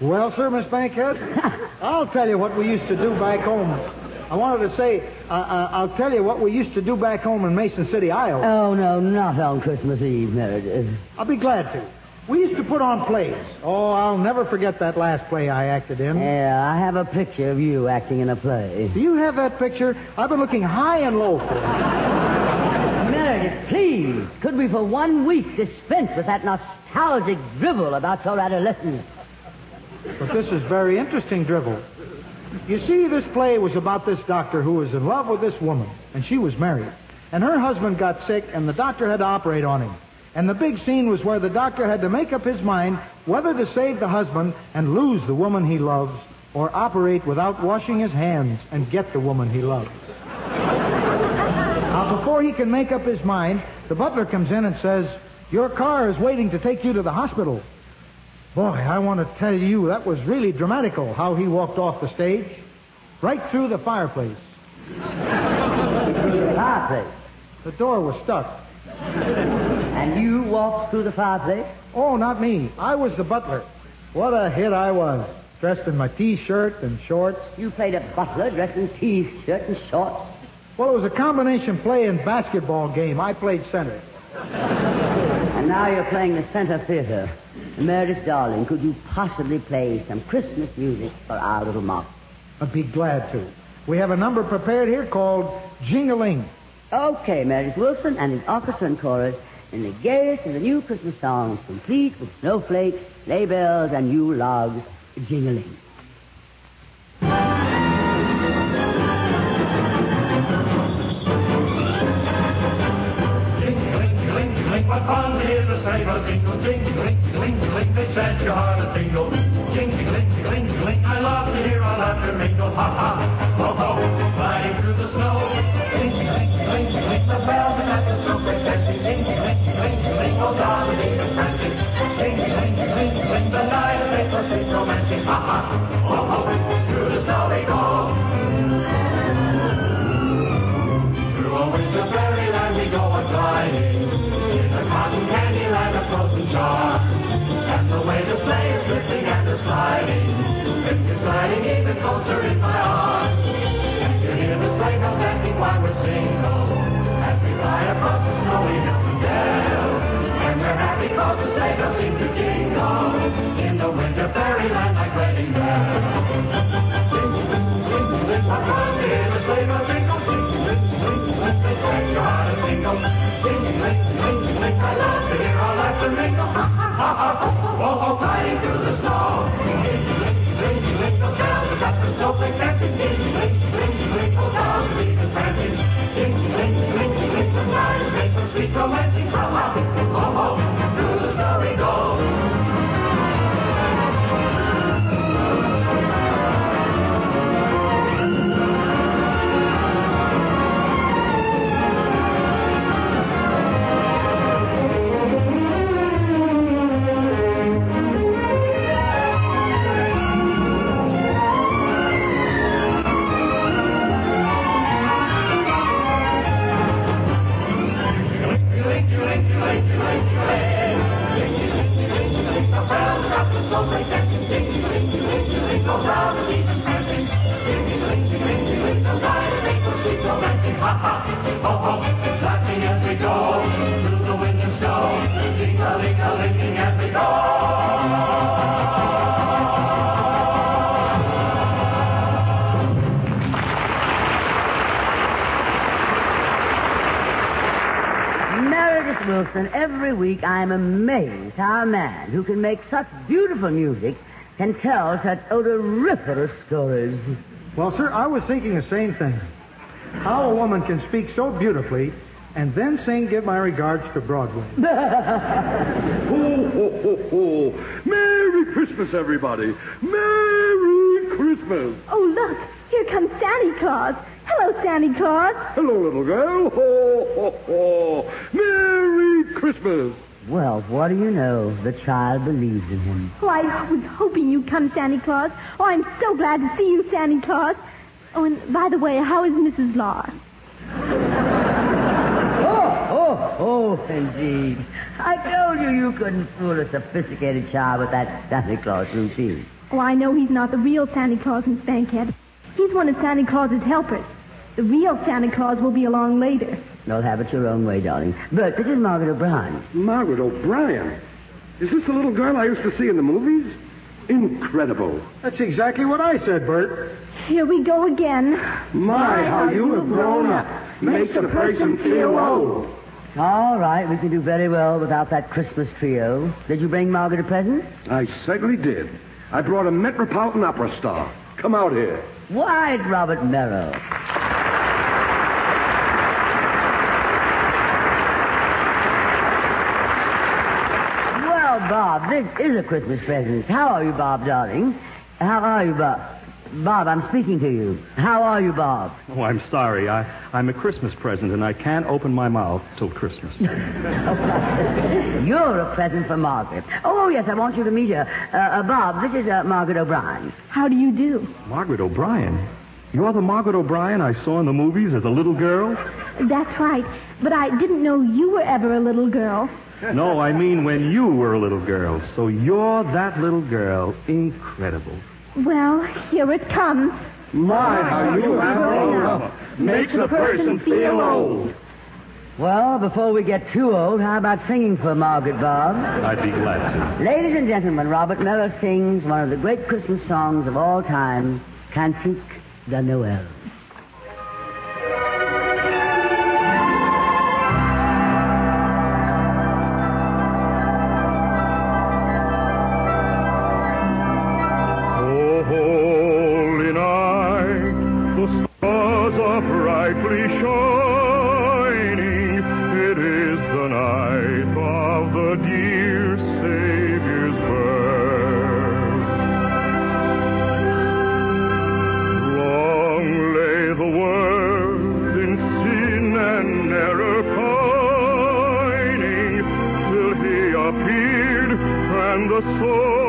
Well, sir, Miss Bankhead, (laughs) I'll tell you what we used to do back home. I wanted to say, uh, uh, I'll tell you what we used to do back home in Mason City, Iowa. Oh, no, not on Christmas Eve, Meredith. I'll be glad to. We used to put on plays. Oh, I'll never forget that last play I acted in. Yeah, I have a picture of you acting in a play. Do you have that picture? I've been looking high and low for it. Meredith, please, could we for one week dispense with that nostalgic drivel about your adolescence? But this is very interesting, Drivel. You see, this play was about this doctor who was in love with this woman, and she was married. And her husband got sick, and the doctor had to operate on him. And the big scene was where the doctor had to make up his mind whether to save the husband and lose the woman he loves, or operate without washing his hands and get the woman he loves. Now, before he can make up his mind, the butler comes in and says, Your car is waiting to take you to the hospital. Boy, I want to tell you, that was really dramatical how he walked off the stage, right through the fireplace. The (laughs) fireplace. The door was stuck. And you walked through the fireplace? Oh, not me. I was the butler. What a hit I was. Dressed in my T-shirt and shorts. You played a butler dressed in T-shirt and shorts. Well, it was a combination play and basketball game. I played center. And now you're playing the center theater. Meredith, darling, could you possibly play some Christmas music for our little Mark? I'd be glad to. We have a number prepared here called Jingling. Okay, Meredith Willson and his orchestra and chorus in the gayest of the new Christmas songs, complete with snowflakes, sleigh bells, and Yule logs. Jingling, a jingle, jingling, jingling, jingling, they set your heart a tingle. Jingling, jingling, jingling, I love to hear all laughter mingle, ha ha, ho ho, riding through the snow. Jingling, jingling, jingling, the bells and at the snowflake dancing, jingling, jingling, jingling, goes on the beat of prancing. Jingling, jingling, jingling, the night April sweet romancing, ha ha, the way the sleigh is slipping and sliding. Sliding even closer in my arms. You hear the bells dancing while we're single. As we ride across the snowy and dales. And we're happy cause the bells seem to jingle. In the winter fairyland like wedding bells. Jingle, jingle, jingle, jingle. Jingle, jingle, jingle, your heart. Jingle, jingle, jingle, I love to hear all laughter mingle. Oh oh, sweet romancing. And. Meredith Willson, every week I'm amazed how a man who can make such beautiful music can tell such odoriferous stories. Well, sir, I was thinking the same thing. How a woman can speak so beautifully and then sing Give My Regards to Broadway. (laughs) Ho, ho, ho, ho. Merry Christmas, everybody. Merry Christmas. Oh, look, here comes Santa Claus. Hello, Santa Claus. Hello, little girl. Ho, ho, ho. Merry Christmas. Well, what do you know? The child believes in him. Oh, I was hoping you'd come, Santa Claus. Oh, I'm so glad to see you, Santa Claus. Oh, and by the way, how is Mrs. Lahr? Oh, oh, oh, indeed. I told you you couldn't fool a sophisticated child with that Santa Claus routine. Oh, I know he's not the real Santa Claus Miss Bankhead. He's one of Santa Claus's helpers. The real Santa Claus will be along later. You'll have it your own way, darling. But this is Margaret O'Brien. Margaret O'Brien. Is this the little girl I used to see in the movies? Incredible. That's exactly what I said, Bert. Here we go again. My, how you have grown up. Makes a person feel old. All right, we can do very well without that Christmas trio. Did you bring Margaret a present? I certainly did. I brought a Metropolitan Opera star. Come out here. Wide Robert Merrill. Well, this is a Christmas present. How are you, Bob, darling? How are you, Bob? Bob, I'm speaking to you. How are you, Bob? Oh, I'm sorry. I, I'm a Christmas present, and I can't open my mouth till Christmas. (laughs) You're a present for Margaret. Oh, yes, I want you to meet her. Uh, uh, Bob, this is uh, Margaret O'Brien. How do you do? Margaret O'Brien? You're the Margaret O'Brien I saw in the movies as a little girl? That's right. But I didn't know you were ever a little girl. (laughs) No, I mean when you were a little girl. So you're that little girl. Incredible. Well, here it comes. My, how you have grown up. Makes a person feel old. Well, before we get too old, how about singing for Margaret, Bob? I'd be glad to. Ladies and gentlemen, Robert Merrill sings one of the great Christmas songs of all time, Cantique de Noël. The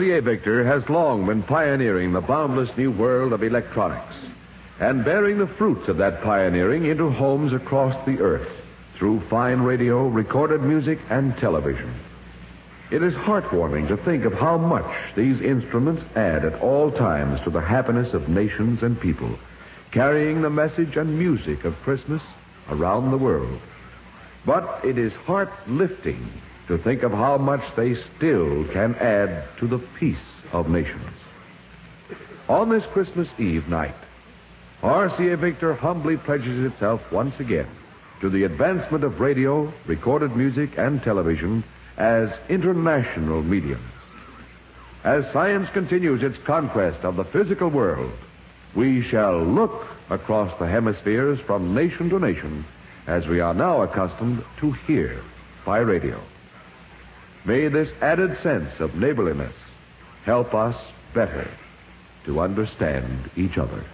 RCA Victor has long been pioneering the boundless new world of electronics and bearing the fruits of that pioneering into homes across the earth through fine radio, recorded music, and television. It is heartwarming to think of how much these instruments add at all times to the happiness of nations and people, carrying the message and music of Christmas around the world. But it is heart lifting to think of how much they still can add to the peace of nations. On this Christmas Eve night, RCA Victor humbly pledges itself once again to the advancement of radio, recorded music, and television as international mediums. As science continues its conquest of the physical world, we shall look across the hemispheres from nation to nation as we are now accustomed to hear by radio. May this added sense of neighborliness help us better to understand each other.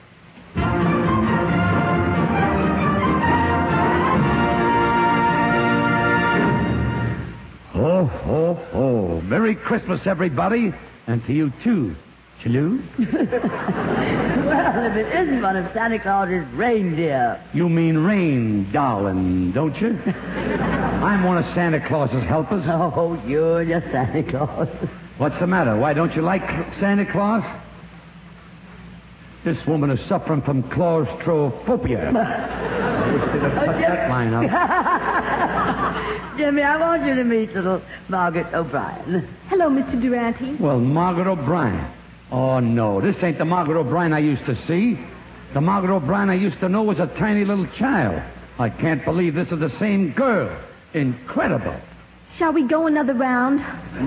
Ho, ho, ho. Merry Christmas, everybody. And to you, too. Chaloo? (laughs) well, if it isn't one of Santa Claus's reindeer. You mean rain, darling, don't you? (laughs) I'm one of Santa Claus's helpers. Oh, you're just Santa Claus. What's the matter? Why don't you like Santa Claus? This woman is suffering from claustrophobia. I wish they'd have cut oh, that line out. (laughs) Jimmy, I want you to meet little Margaret O'Brien. Hello, Mr. Durante. Well, Margaret O'Brien. Oh, no. This ain't the Margaret O'Brien I used to see. The Margaret O'Brien I used to know was a tiny little child. I can't believe this is the same girl. Incredible. Shall we go another round?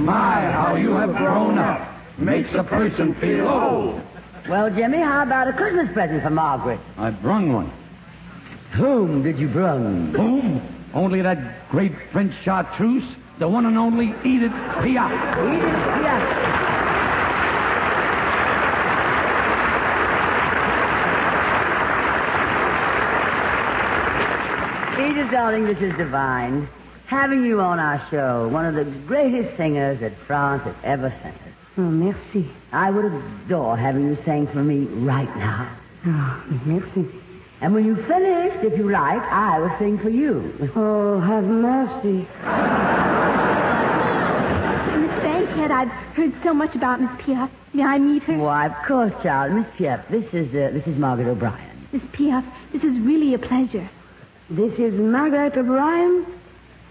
My, how you have grown up. Makes a person feel old. Well, Jimmy, how about a Christmas present for Margaret? I brung one. Whom did you brung? Whom? Only that great French chartreuse, the one and only Edith Piaf. Edith Piaf. Edith, darling, this is divine. Having you on our show, one of the greatest singers that France has ever sent us. Oh, merci. I would adore having you sing for me right now. Oh, merci. And when you finished, if you like, I will sing for you. Oh, have mercy. Miss Bankhead, I've heard so much about Miss Piaf. May I meet her? Why, of course, child. Miss Piaf, this is uh, this is Margaret O'Brien. Miss Piaf, this is really a pleasure. This is Margaret O'Brien.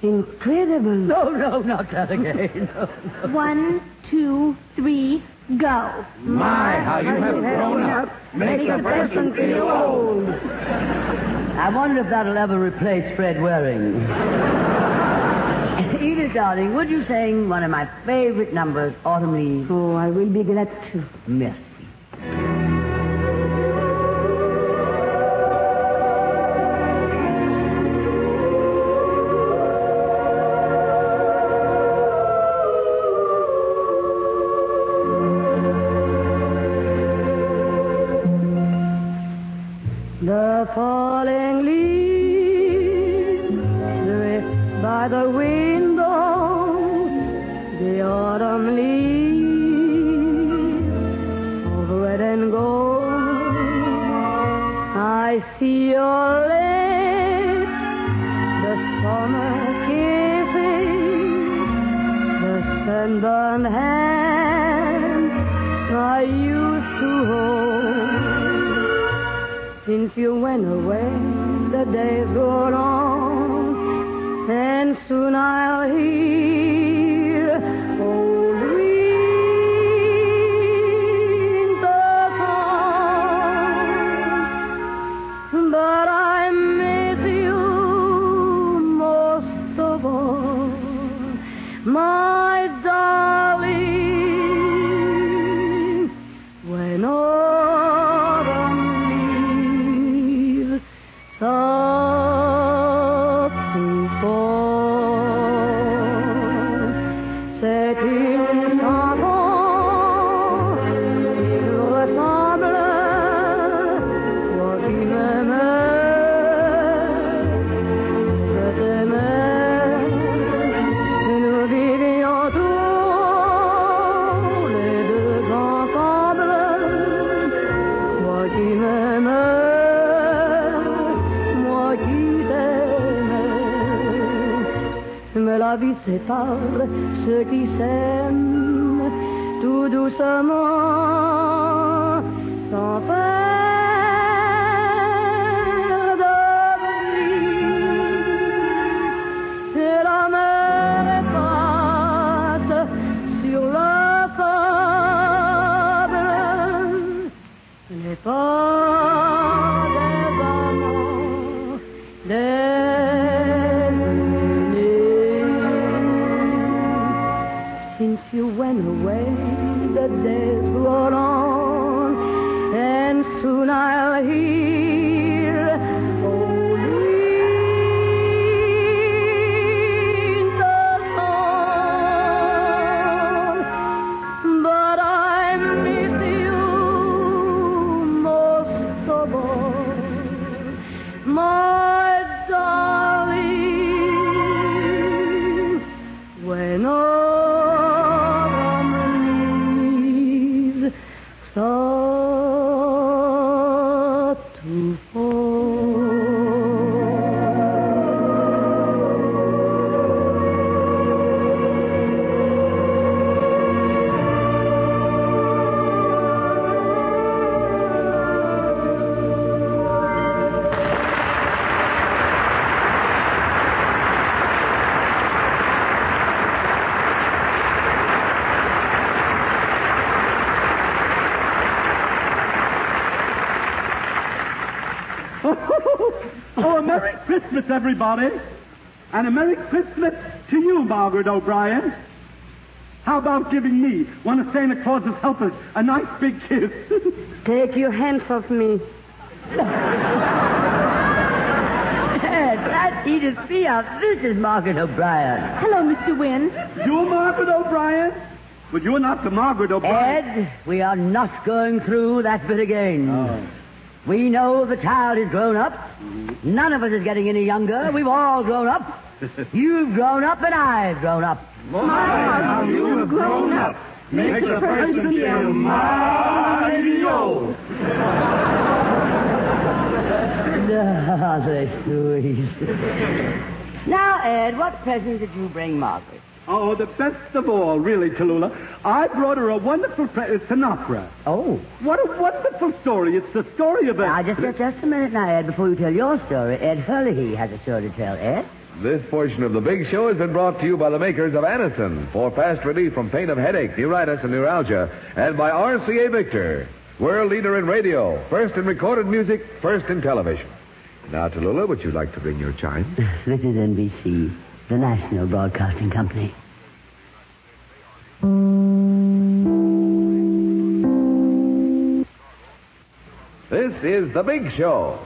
Incredible. No, no, not that again. (laughs) No, no. One, two, three, go. My, how you have grown up. Makes a person feel old. I wonder if that'll ever replace Fred Waring. (laughs) Edith, darling, would you sing one of my favorite numbers, Autumn Leaves? Oh, I will be glad to. Merci. Sépare ceux qui s'aiment tout doucement sans faire everybody. And a Merry Christmas to you, Margaret O'Brien. How about giving me, one of Santa Claus's helpers, a nice big kiss? (laughs) Take your hands off me. Ed, that's Edith Piaf. This is Margaret O'Brien. Hello, Mr. Wynn. You're Margaret O'Brien? But you're not the Margaret O'Brien. Ed, we are not going through that bit again. Oh. We know the child is grown up. None of us is getting any younger. We've all grown up. (laughs) You've grown up and I've grown up. how you've grown up. Makes a person feel mighty old. Ah, they're sweet. now, Ed, what present did you bring Margaret? Oh, the best of all, really, Tallulah. I brought her a wonderful. Pre- uh, it's an opera. Oh. What a wonderful story. It's the story of a. Now, just, just, just a minute now, Ed, before you tell your story. Ed Hurley has a story to tell, Ed. This portion of the big show has been brought to you by the makers of Anacin for fast relief from pain of headache, neuritis, and neuralgia, and by RCA Victor, world leader in radio, first in recorded music, first in television. Now, Tallulah, would you like to ring your chime? (laughs) This is NBC, the National Broadcasting Company. This is the big show.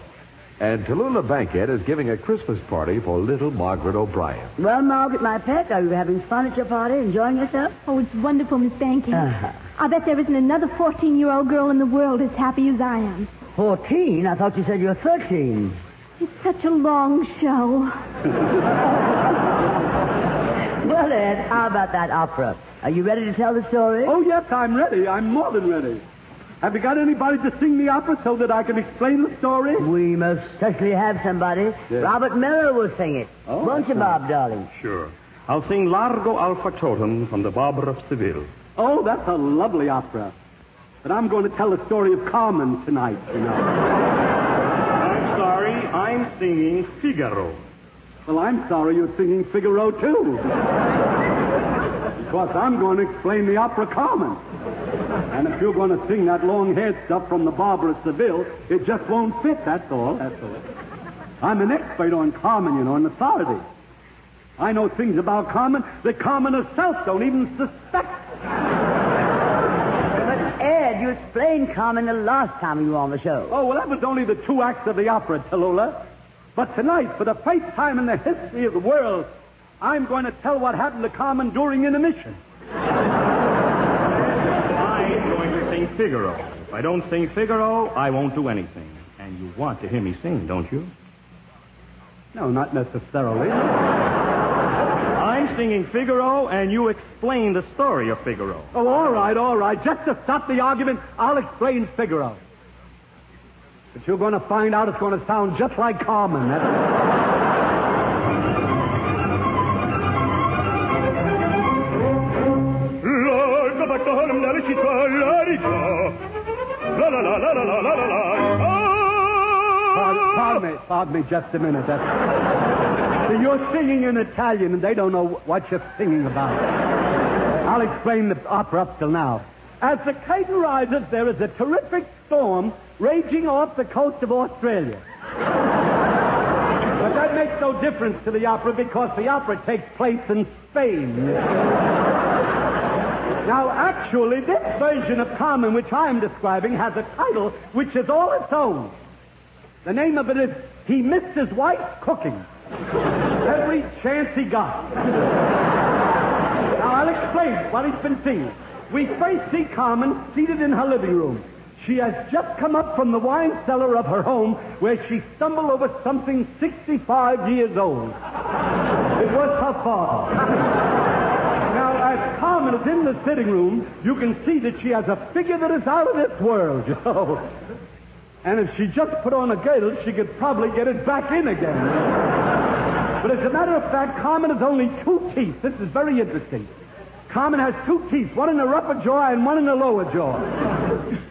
And Tallulah Bankhead is giving a Christmas party for little Margaret O'Brien. Well, Margaret, my pet, are you having fun at your party, enjoying yourself? Oh, it's wonderful, Miss Bankhead. Uh-huh. I bet there isn't another 14 year old girl in the world as happy as I am. Fourteen? I thought you said you were thirteen. It's such a long show. (laughs) Well, Ed, how about that opera? Are you ready to tell the story? Oh, yes, I'm ready. I'm more than ready. Have you got anybody to sing the opera so that I can explain the story? We most certainly have somebody. Yes. Robert Merrill will sing it. Oh, Won't you, Bob, darling? Sure. I'll sing Largo al Factotum from the Barber of Seville. Oh, that's a lovely opera. But I'm going to tell the story of Carmen tonight, you know. I'm singing Figaro. Well, I'm sorry you're singing Figaro, too. Because I'm going to explain the opera Carmen. And if you're going to sing that long-haired stuff from the Barber of Seville, it just won't fit, that's all. That's all. I'm an expert on Carmen, you know, an authority. I know things about Carmen that Carmen herself don't even suspect. But, Ed, you explained Carmen the last time you were on the show. Oh, well, that was only the two acts of the opera, Tallulah. But tonight, for the first time in the history of the world, I'm going to tell what happened to Carmen during intermission. I'm going to sing Figaro. If I don't sing Figaro, I won't do anything. And you want to hear me sing, don't you? No, not necessarily. Singing Figaro, and you explain the story of Figaro. Oh, all right, all right. Just to stop the argument, I'll explain Figaro. But you're going to find out it's going to sound just like Carmen. That's... Pardon, pardon me, pardon me just a minute. That's... You're singing in Italian, and they don't know what you're singing about. I'll explain the opera up till now. As the curtain rises, there is a terrific storm raging off the coast of Australia. But that makes no difference to the opera because the opera takes place in Spain. Now, actually, this version of Carmen, which I'm describing, has a title which is all its own. The name of it is He Missed His Wife Cooking. Every chance he got. Now, I'll explain what he's been seeing. We first see Carmen seated in her living room. She has just come up from the wine cellar of her home where she stumbled over something 65 years old. It was her father. Now, as Carmen is in the sitting room, you can see that she has a figure that is out of this world, you (laughs) oh. know. And if she just put on a girdle, she could probably get it back in again. But as a matter of fact, Carmen has only two teeth. This is very interesting. Carmen has two teeth, one in her upper jaw and one in her lower jaw.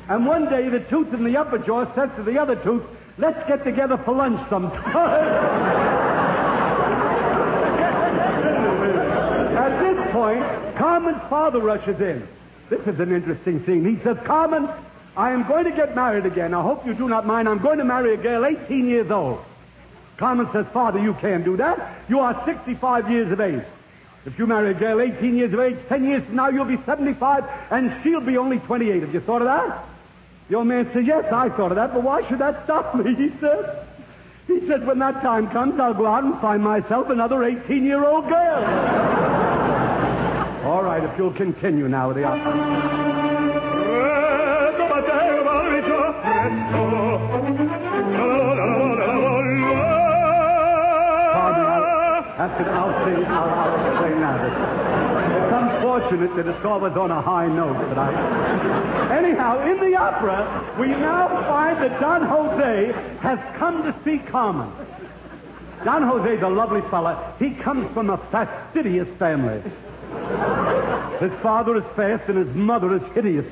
And one day, the tooth in the upper jaw says to the other tooth, let's get together for lunch sometime. (laughs) At this point, Carmen's father rushes in. This is an interesting scene. He says, Carmen, I am going to get married again. I hope you do not mind. I'm going to marry a girl 18 years old. Carmen says, Father, you can't do that. You are 65 years of age. If you marry a girl 18 years of age, 10 years from now you'll be 75, and she'll be only 28. Have you thought of that? The old man said, Yes, I thought of that, but why should that stop me? (laughs) He said. He said, When that time comes, I'll go out and find myself another 18 year old girl. (laughs) All right, if you'll continue now with the opera. After I'll sing, I'll, I'll explain that. It's unfortunate that it's always on a high note, but I... Anyhow, in the opera, we now find that Don Jose has come to see Carmen. Don Jose's a lovely fella. He comes from a fastidious family. His father is fast and his mother is hideous.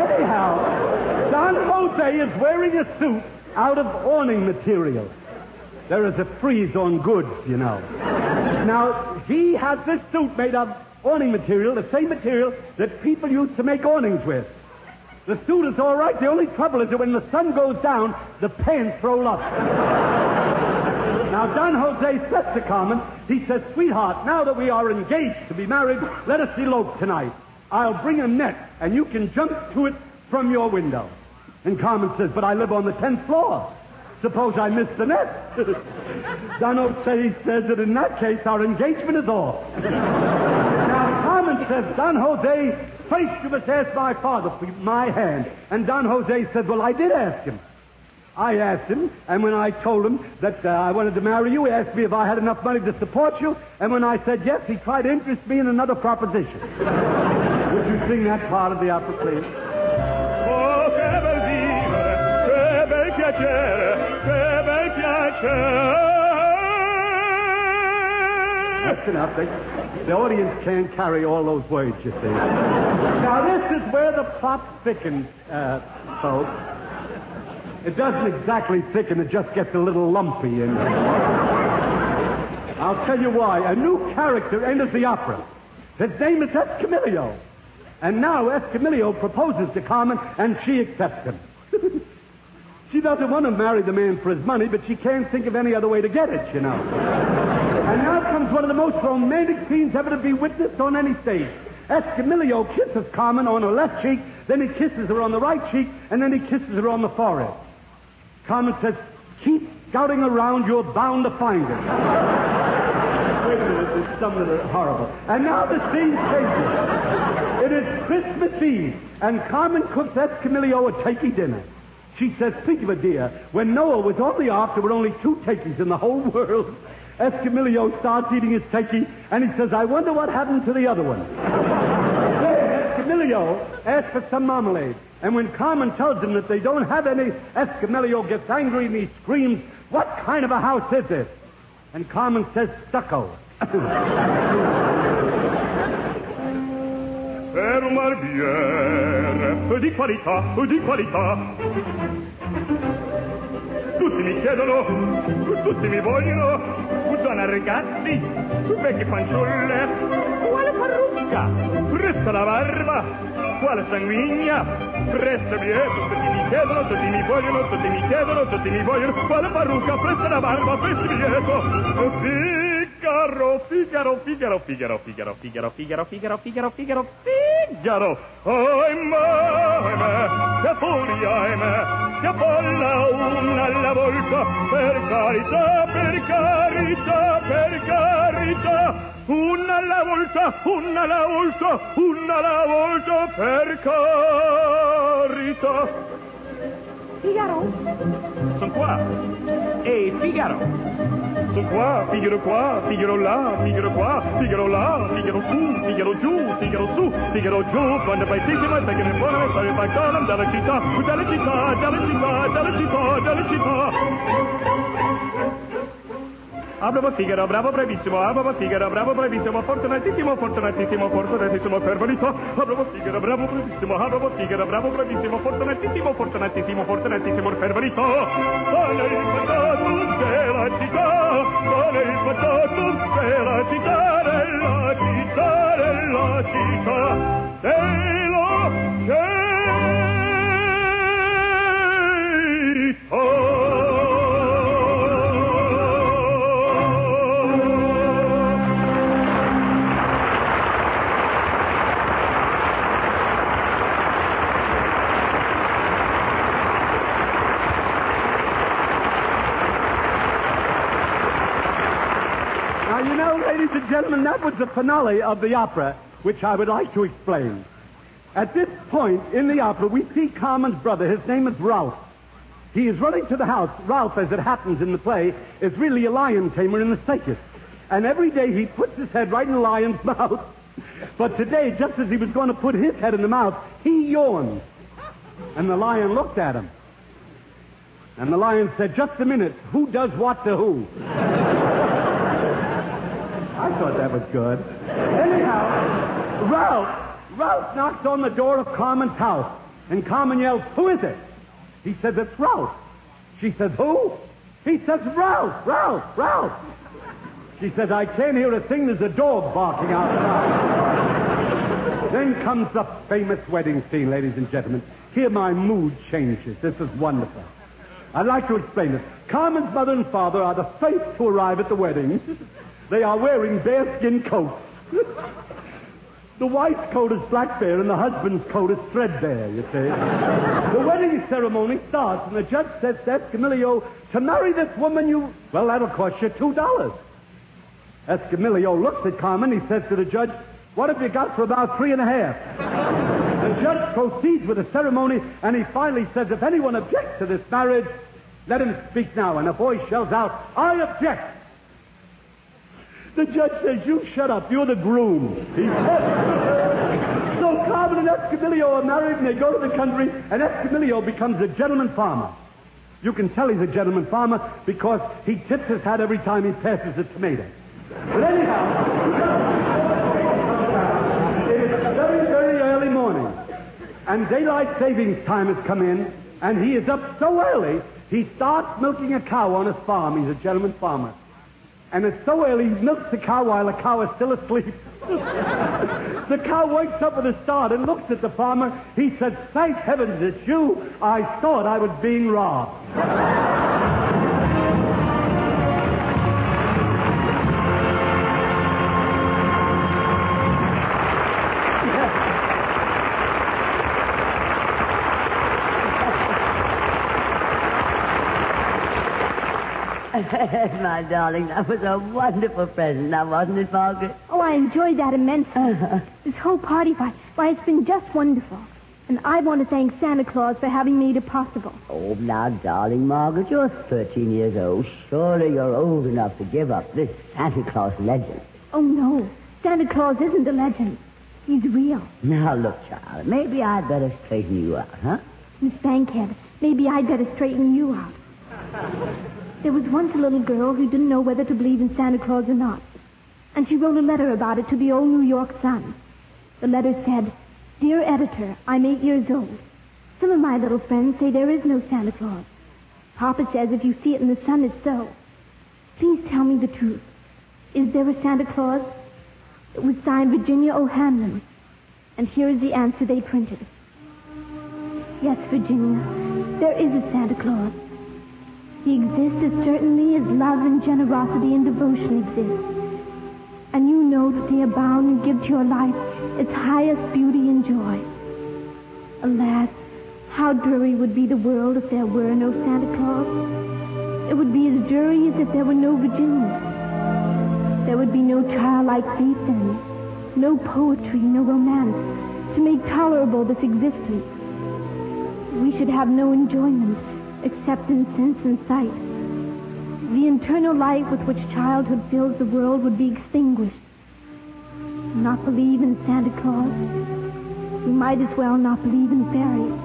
Anyhow, Don Jose is wearing a suit out of awning material. There is a freeze on goods, you know. Now, he has this suit made of awning material, the same material that people used to make awnings with. The suit is all right. The only trouble is that when the sun goes down, the pants roll up. Now, Don Jose sets to Carmen, he says, Sweetheart, now that we are engaged to be married, let us elope tonight. I'll bring a net, and you can jump to it from your window. And Carmen says, But I live on the 10th floor. Suppose I miss the net. (laughs) Don Jose says that in that case, our engagement is off. now, Carmen says, Don Jose, first you must ask my father for my hand. And Don Jose said, Well, I did ask him. I asked him, and when I told him that uh, I wanted to marry you, he asked me if I had enough money to support you, and when I said yes, he tried to interest me in another proposition. (laughs) Would you sing that part of the opera, please? Piacere, che bel piacere. They, the audience can't carry all those words, you see. now, this is where the plot thickens, uh, folks. It doesn't exactly thicken, it just gets a little lumpy. And I'll tell you why. A new character enters the opera. His name is Escamillo. And now Escamillo proposes to Carmen, and she accepts him. (laughs) she doesn't want to marry the man for his money, but she can't think of any other way to get it, you know. and now comes one of the most romantic scenes ever to be witnessed on any stage. Escamillo kisses Carmen on her left cheek, then he kisses her on the right cheek, and then he kisses her on the forehead. Carmen says, Keep scouting around, you're bound to find it. Wait a minute, there's something horrible. And now the scene changes. It is Christmas Eve, and Carmen cooks Escamillo a turkey dinner. She says, Think of it, dear. When Noah was on the ark, there were only two turkeys in the whole world. Escamillo starts eating his turkey, and he says, I wonder what happened to the other one. Escamillo asks for some marmalade. And when Carmen tells him that they don't have any, Escamillo gets angry and he screams, What kind of a house is this? And Carmen says, Stucco. (laughs) per un barbiere di qualità, di qualità. Tutti mi chiedono, tutti mi vogliono, buona ragazzi, vecchie fanciulle, quale parrucca, presta la barba, quale sanguigna, presta bieto, tutti mi chiedono, tutti mi vogliono, tutti mi chiedono, tutti mi vogliono, quale parrucca, presta la barba, presta bieto, Figaro, Figaro, Figaro, Figaro, Figaro, Figaro, Figaro, Figaro, Figaro, Figaro, Figaro. Ahimè, ahimè, che furia, ahimè, che folla una alla volta, per carità, per carità, per carità. Una alla volta, una alla volta, una alla volta, per carità. Figaro? Sono qua. Ehi, Figaro. Sono qua, Figaro qua, Figaro là, Figaro qua, Figaro là, Figaro su, Figaro giù, Figaro su, Figaro giù, quando fai tissima, sai che ne buona, fai fai column dalla città, dalla città, dalla città, dalla città, dalla città. Ah, bravo Figaro, bravo bravissimo, ah, bravo Figaro, bravo bravissimo, fortunatissimo, fortunatissimo, fortunatissimo, per verità. Ah, bravo Figaro, bravo bravissimo, ah, Figaro, bravo bravissimo, fortunatissimo, fortunatissimo, fortunatissimo, per verità. Con il patato della città, con il patato della città, città, della città, della was the finale of the opera, which I would like to explain. At this point in the opera, we see Carmen's brother. His name is Ralph. He is running to the house. Ralph, as it happens in the play, is really a lion tamer in the circus. And every day he puts his head right in the lion's (laughs) mouth. But today, just as he was going to put his head in the mouth, he yawned. And the lion looked at him. And the lion said, Just a minute, who does what to who? (laughs) I thought that was good. Anyhow, Ralph, Ralph knocks on the door of Carmen's house, and Carmen yells, Who is it? He says, It's Ralph. She says, Who? He says, Ralph, Ralph, Ralph. She says, I can't hear a thing. There's a dog barking outside. then comes the famous wedding scene, ladies and gentlemen. Here my mood changes. This is wonderful. I'd like to explain this. Carmen's mother and father are the first to arrive at the wedding. They are wearing bearskin coats. the wife's coat is black bear and the husband's coat is threadbare, you see. the wedding ceremony starts and the judge says to Escamillo, to marry this woman you... Well, that'll cost you two dollars. Escamillo looks at Carmen. He says to the judge, what have you got for about three and a half? the judge proceeds with the ceremony and he finally says, if anyone objects to this marriage, let him speak now. And a voice yells out, I object. The judge says, You shut up. You're the groom. He said. so Carmen and Escamillo are married and they go to the country, and Escamillo becomes a gentleman farmer. You can tell he's a gentleman farmer because he tips his hat every time he passes a tomato. But anyhow, it is very, very early morning, and daylight savings time has come in, and he is up so early, he starts milking a cow on his farm. He's a gentleman farmer. And it's so early, he milks the cow while the cow is still asleep. the cow wakes up with a start and looks at the farmer. He says, Thank heavens it's you. I thought I was being robbed. My darling, that was a wonderful present, now wasn't it, Margaret? Oh, I enjoyed that immensely. (laughs) this whole party, why, why, it's been just wonderful. And I want to thank Santa Claus for having made it possible. Oh, now, darling Margaret, you're 13 years old. Surely you're old enough to give up this Santa Claus legend. Oh, no. Santa Claus isn't a legend. He's real. Now, look, child, maybe I'd better straighten you out, huh? Miss Bankhead, maybe I'd better straighten you out. There was once a little girl who didn't know whether to believe in Santa Claus or not. And she wrote a letter about it to the old New York Sun. The letter said, Dear editor, I'm eight years old. Some of my little friends say there is no Santa Claus. Papa says if you see it in the sun, it's so. Please tell me the truth. Is there a Santa Claus? It was signed Virginia O'Hanlon. And here is the answer they printed. Yes, Virginia, there is a Santa Claus. He exists as certainly as love and generosity and devotion exist. And you know that they abound and give to your life its highest beauty and joy. Alas, how dreary would be the world if there were no Santa Claus. It would be as dreary as if there were no Virginia. There would be no childlike faith then, no poetry, no romance, to make tolerable this existence. We should have no enjoyment except in sense and sight. The internal light with which childhood fills the world would be extinguished. Not believe in Santa Claus. We might as well not believe in fairies.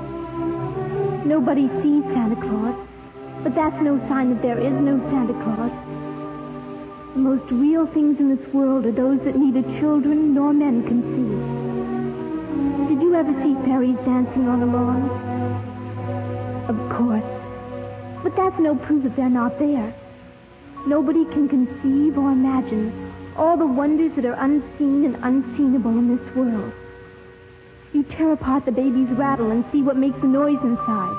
Nobody sees Santa Claus, but that's no sign that there is no Santa Claus. The most real things in this world are those that neither children nor men can see. Did you ever see fairies dancing on a lawn? Of course. But that's no proof that they're not there. Nobody can conceive or imagine all the wonders that are unseen and unseenable in this world. You tear apart the baby's rattle and see what makes the noise inside.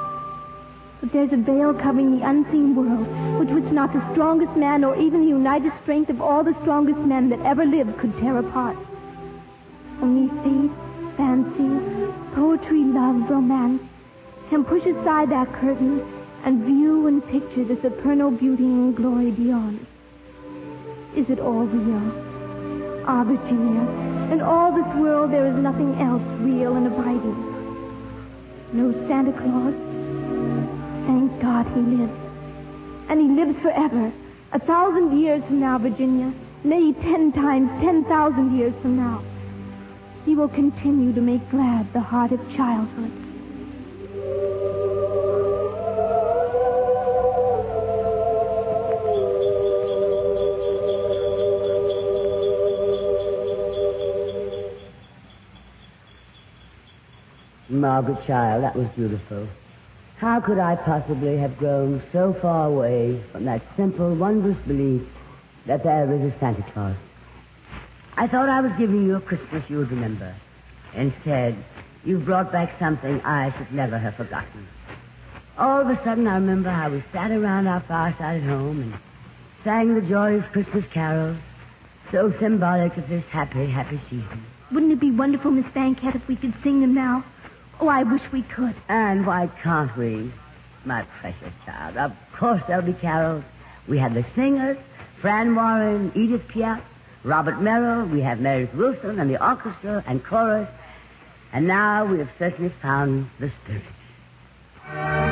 But there's a veil covering the unseen world, which which not the strongest man or even the united strength of all the strongest men that ever lived could tear apart. Only faith, fancy, poetry, love, romance can push aside that curtain and view and picture the supernal beauty and glory beyond. Is it all real? Ah, Virginia, in all this world there is nothing else real and abiding. No Santa Claus. Thank God he lives. And he lives forever. A thousand years from now, Virginia. Nay, ten times, ten thousand years from now. He will continue to make glad the heart of childhood. Margaret Child, that was beautiful. How could I possibly have grown so far away from that simple, wondrous belief that there is a Santa Claus? I thought I was giving you a Christmas you would remember. Instead, you've brought back something I should never have forgotten. All of a sudden, I remember how we sat around our fireside at home and sang the joyous Christmas carols, so symbolic of this happy, happy season. Wouldn't it be wonderful, Miss Bankhead, if we could sing them now? Oh, I wish we could. And why can't we? My precious child. Of course there'll be carols. We have the singers, Fran Warren, Edith Piaf, Robert Merrill. We have Meredith Willson and the orchestra and chorus. And now we have certainly found the spirit.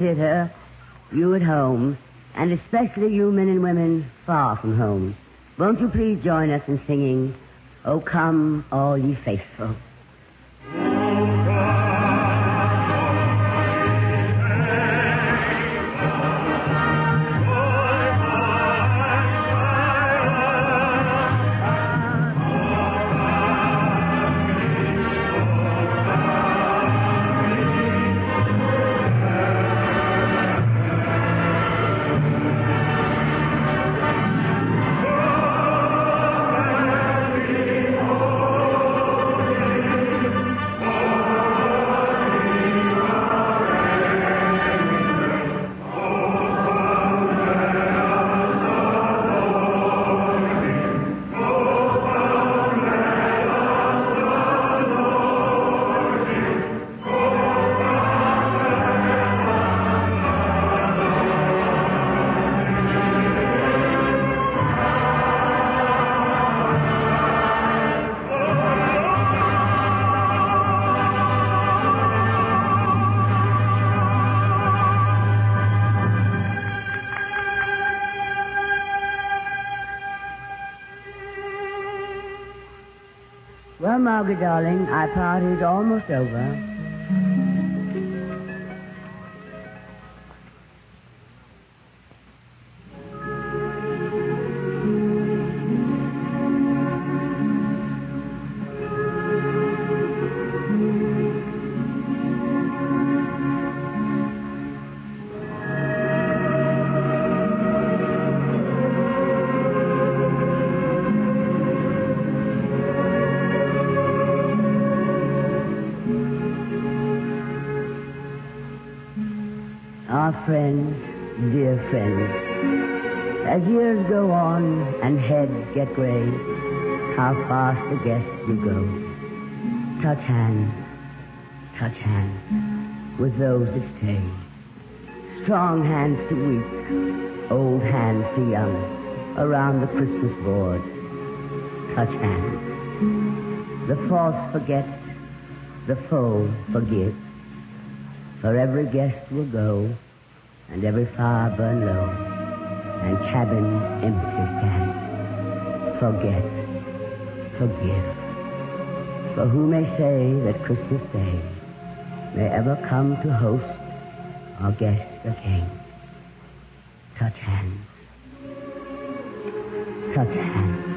consider you at home, and especially you men and women far from home. Won't you please join us in singing, Oh, come, all ye faithful? Margaret, darling, our party's almost over. With those that stay. Strong hands to weak, old hands to young, around the Christmas board. Touch hands. The false forget, the foe forgive. For every guest will go, and every fire burn low, and cabin empty stand. Forget, forgive. For who may say that Christmas Day may ever come to host our guest King? Touch hands. Touch hands.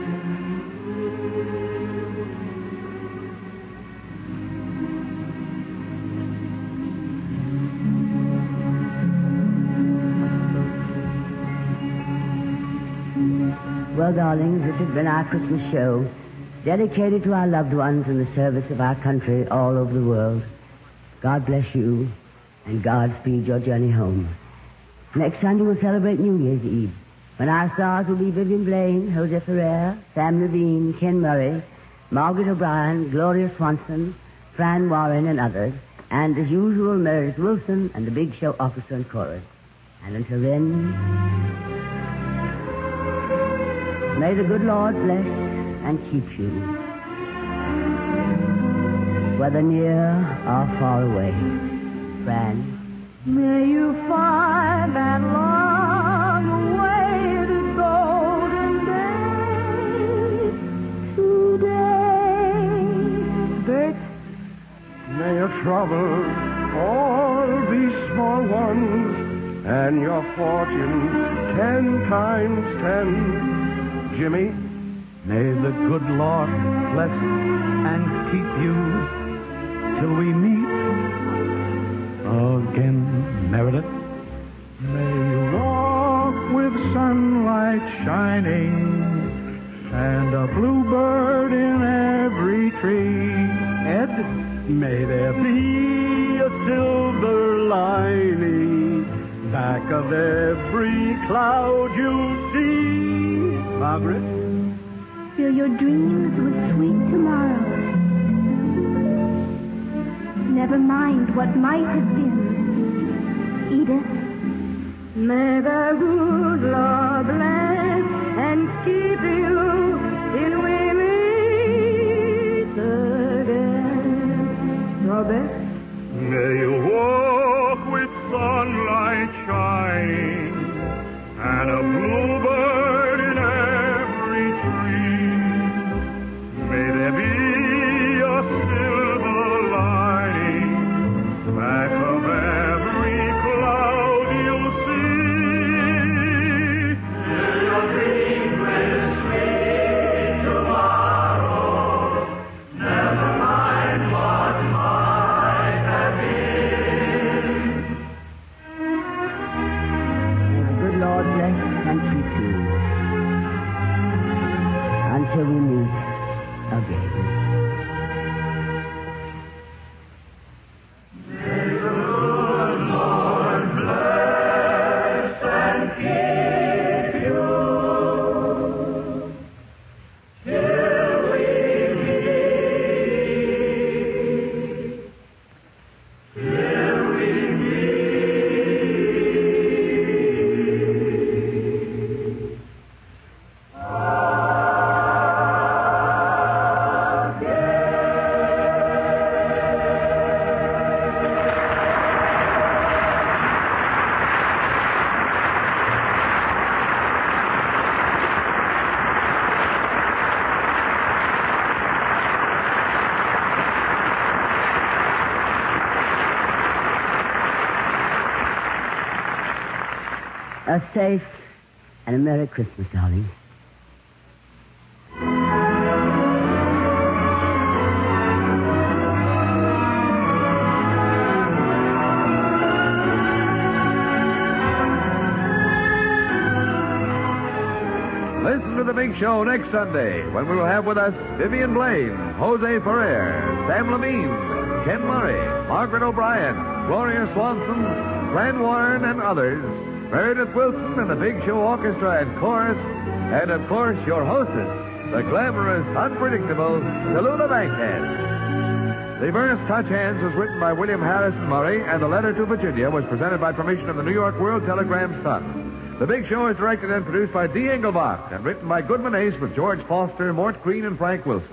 Well, darlings, this has been our Christmas show, dedicated to our loved ones in the service of our country all over the world. God bless you, and God speed your journey home. Next Sunday we'll celebrate New Year's Eve, when our stars will be Vivian Blaine, Jose Ferrer, Sam Levene, Ken Murray, Margaret O'Brien, Gloria Swanson, Fran Warren, and others, and as usual, Meredith Willson and the Big Show Orchestra and Chorus. And until then, May the good Lord bless and keep you, whether near or far away. Fran. May you find that long awaited golden day today. Bert, May your troubles all be small ones, and your fortunes ten times ten. Jimmy, May the good Lord bless and keep you till we meet again, Meredith. May you walk with sunlight shining and a bluebird in every tree. Ed, may there be a silver lining back of every cloud you see. Margaret? Fill your dreams with sweet tomorrow. Never mind what might have been. Edith, May the good Lord bless and keep you till we meet again. Robert? May you walk with sunlight shining and a bluebird in every tree. May there be a bless and A safe and a Merry Christmas, darling. Listen to the big show next Sunday when we will have with us Vivian Blaine, Jose Ferrer, Sam Levene, Ken Murray, Margaret O'Brien, Gloria Swanson, Glenn Warren and others, Meredith Willson and the Big Show Orchestra and Chorus, and of course your hostess, the glamorous, unpredictable Tallulah Bankhead. The verse Touch Hands was written by William Harrison Murray, and the letter to Virginia was presented by permission of the New York World Telegram Sun. The Big Show is directed and produced by Dee Engelbach and written by Goodman Ace with George Foster, Mort Green, and Frank Wilson.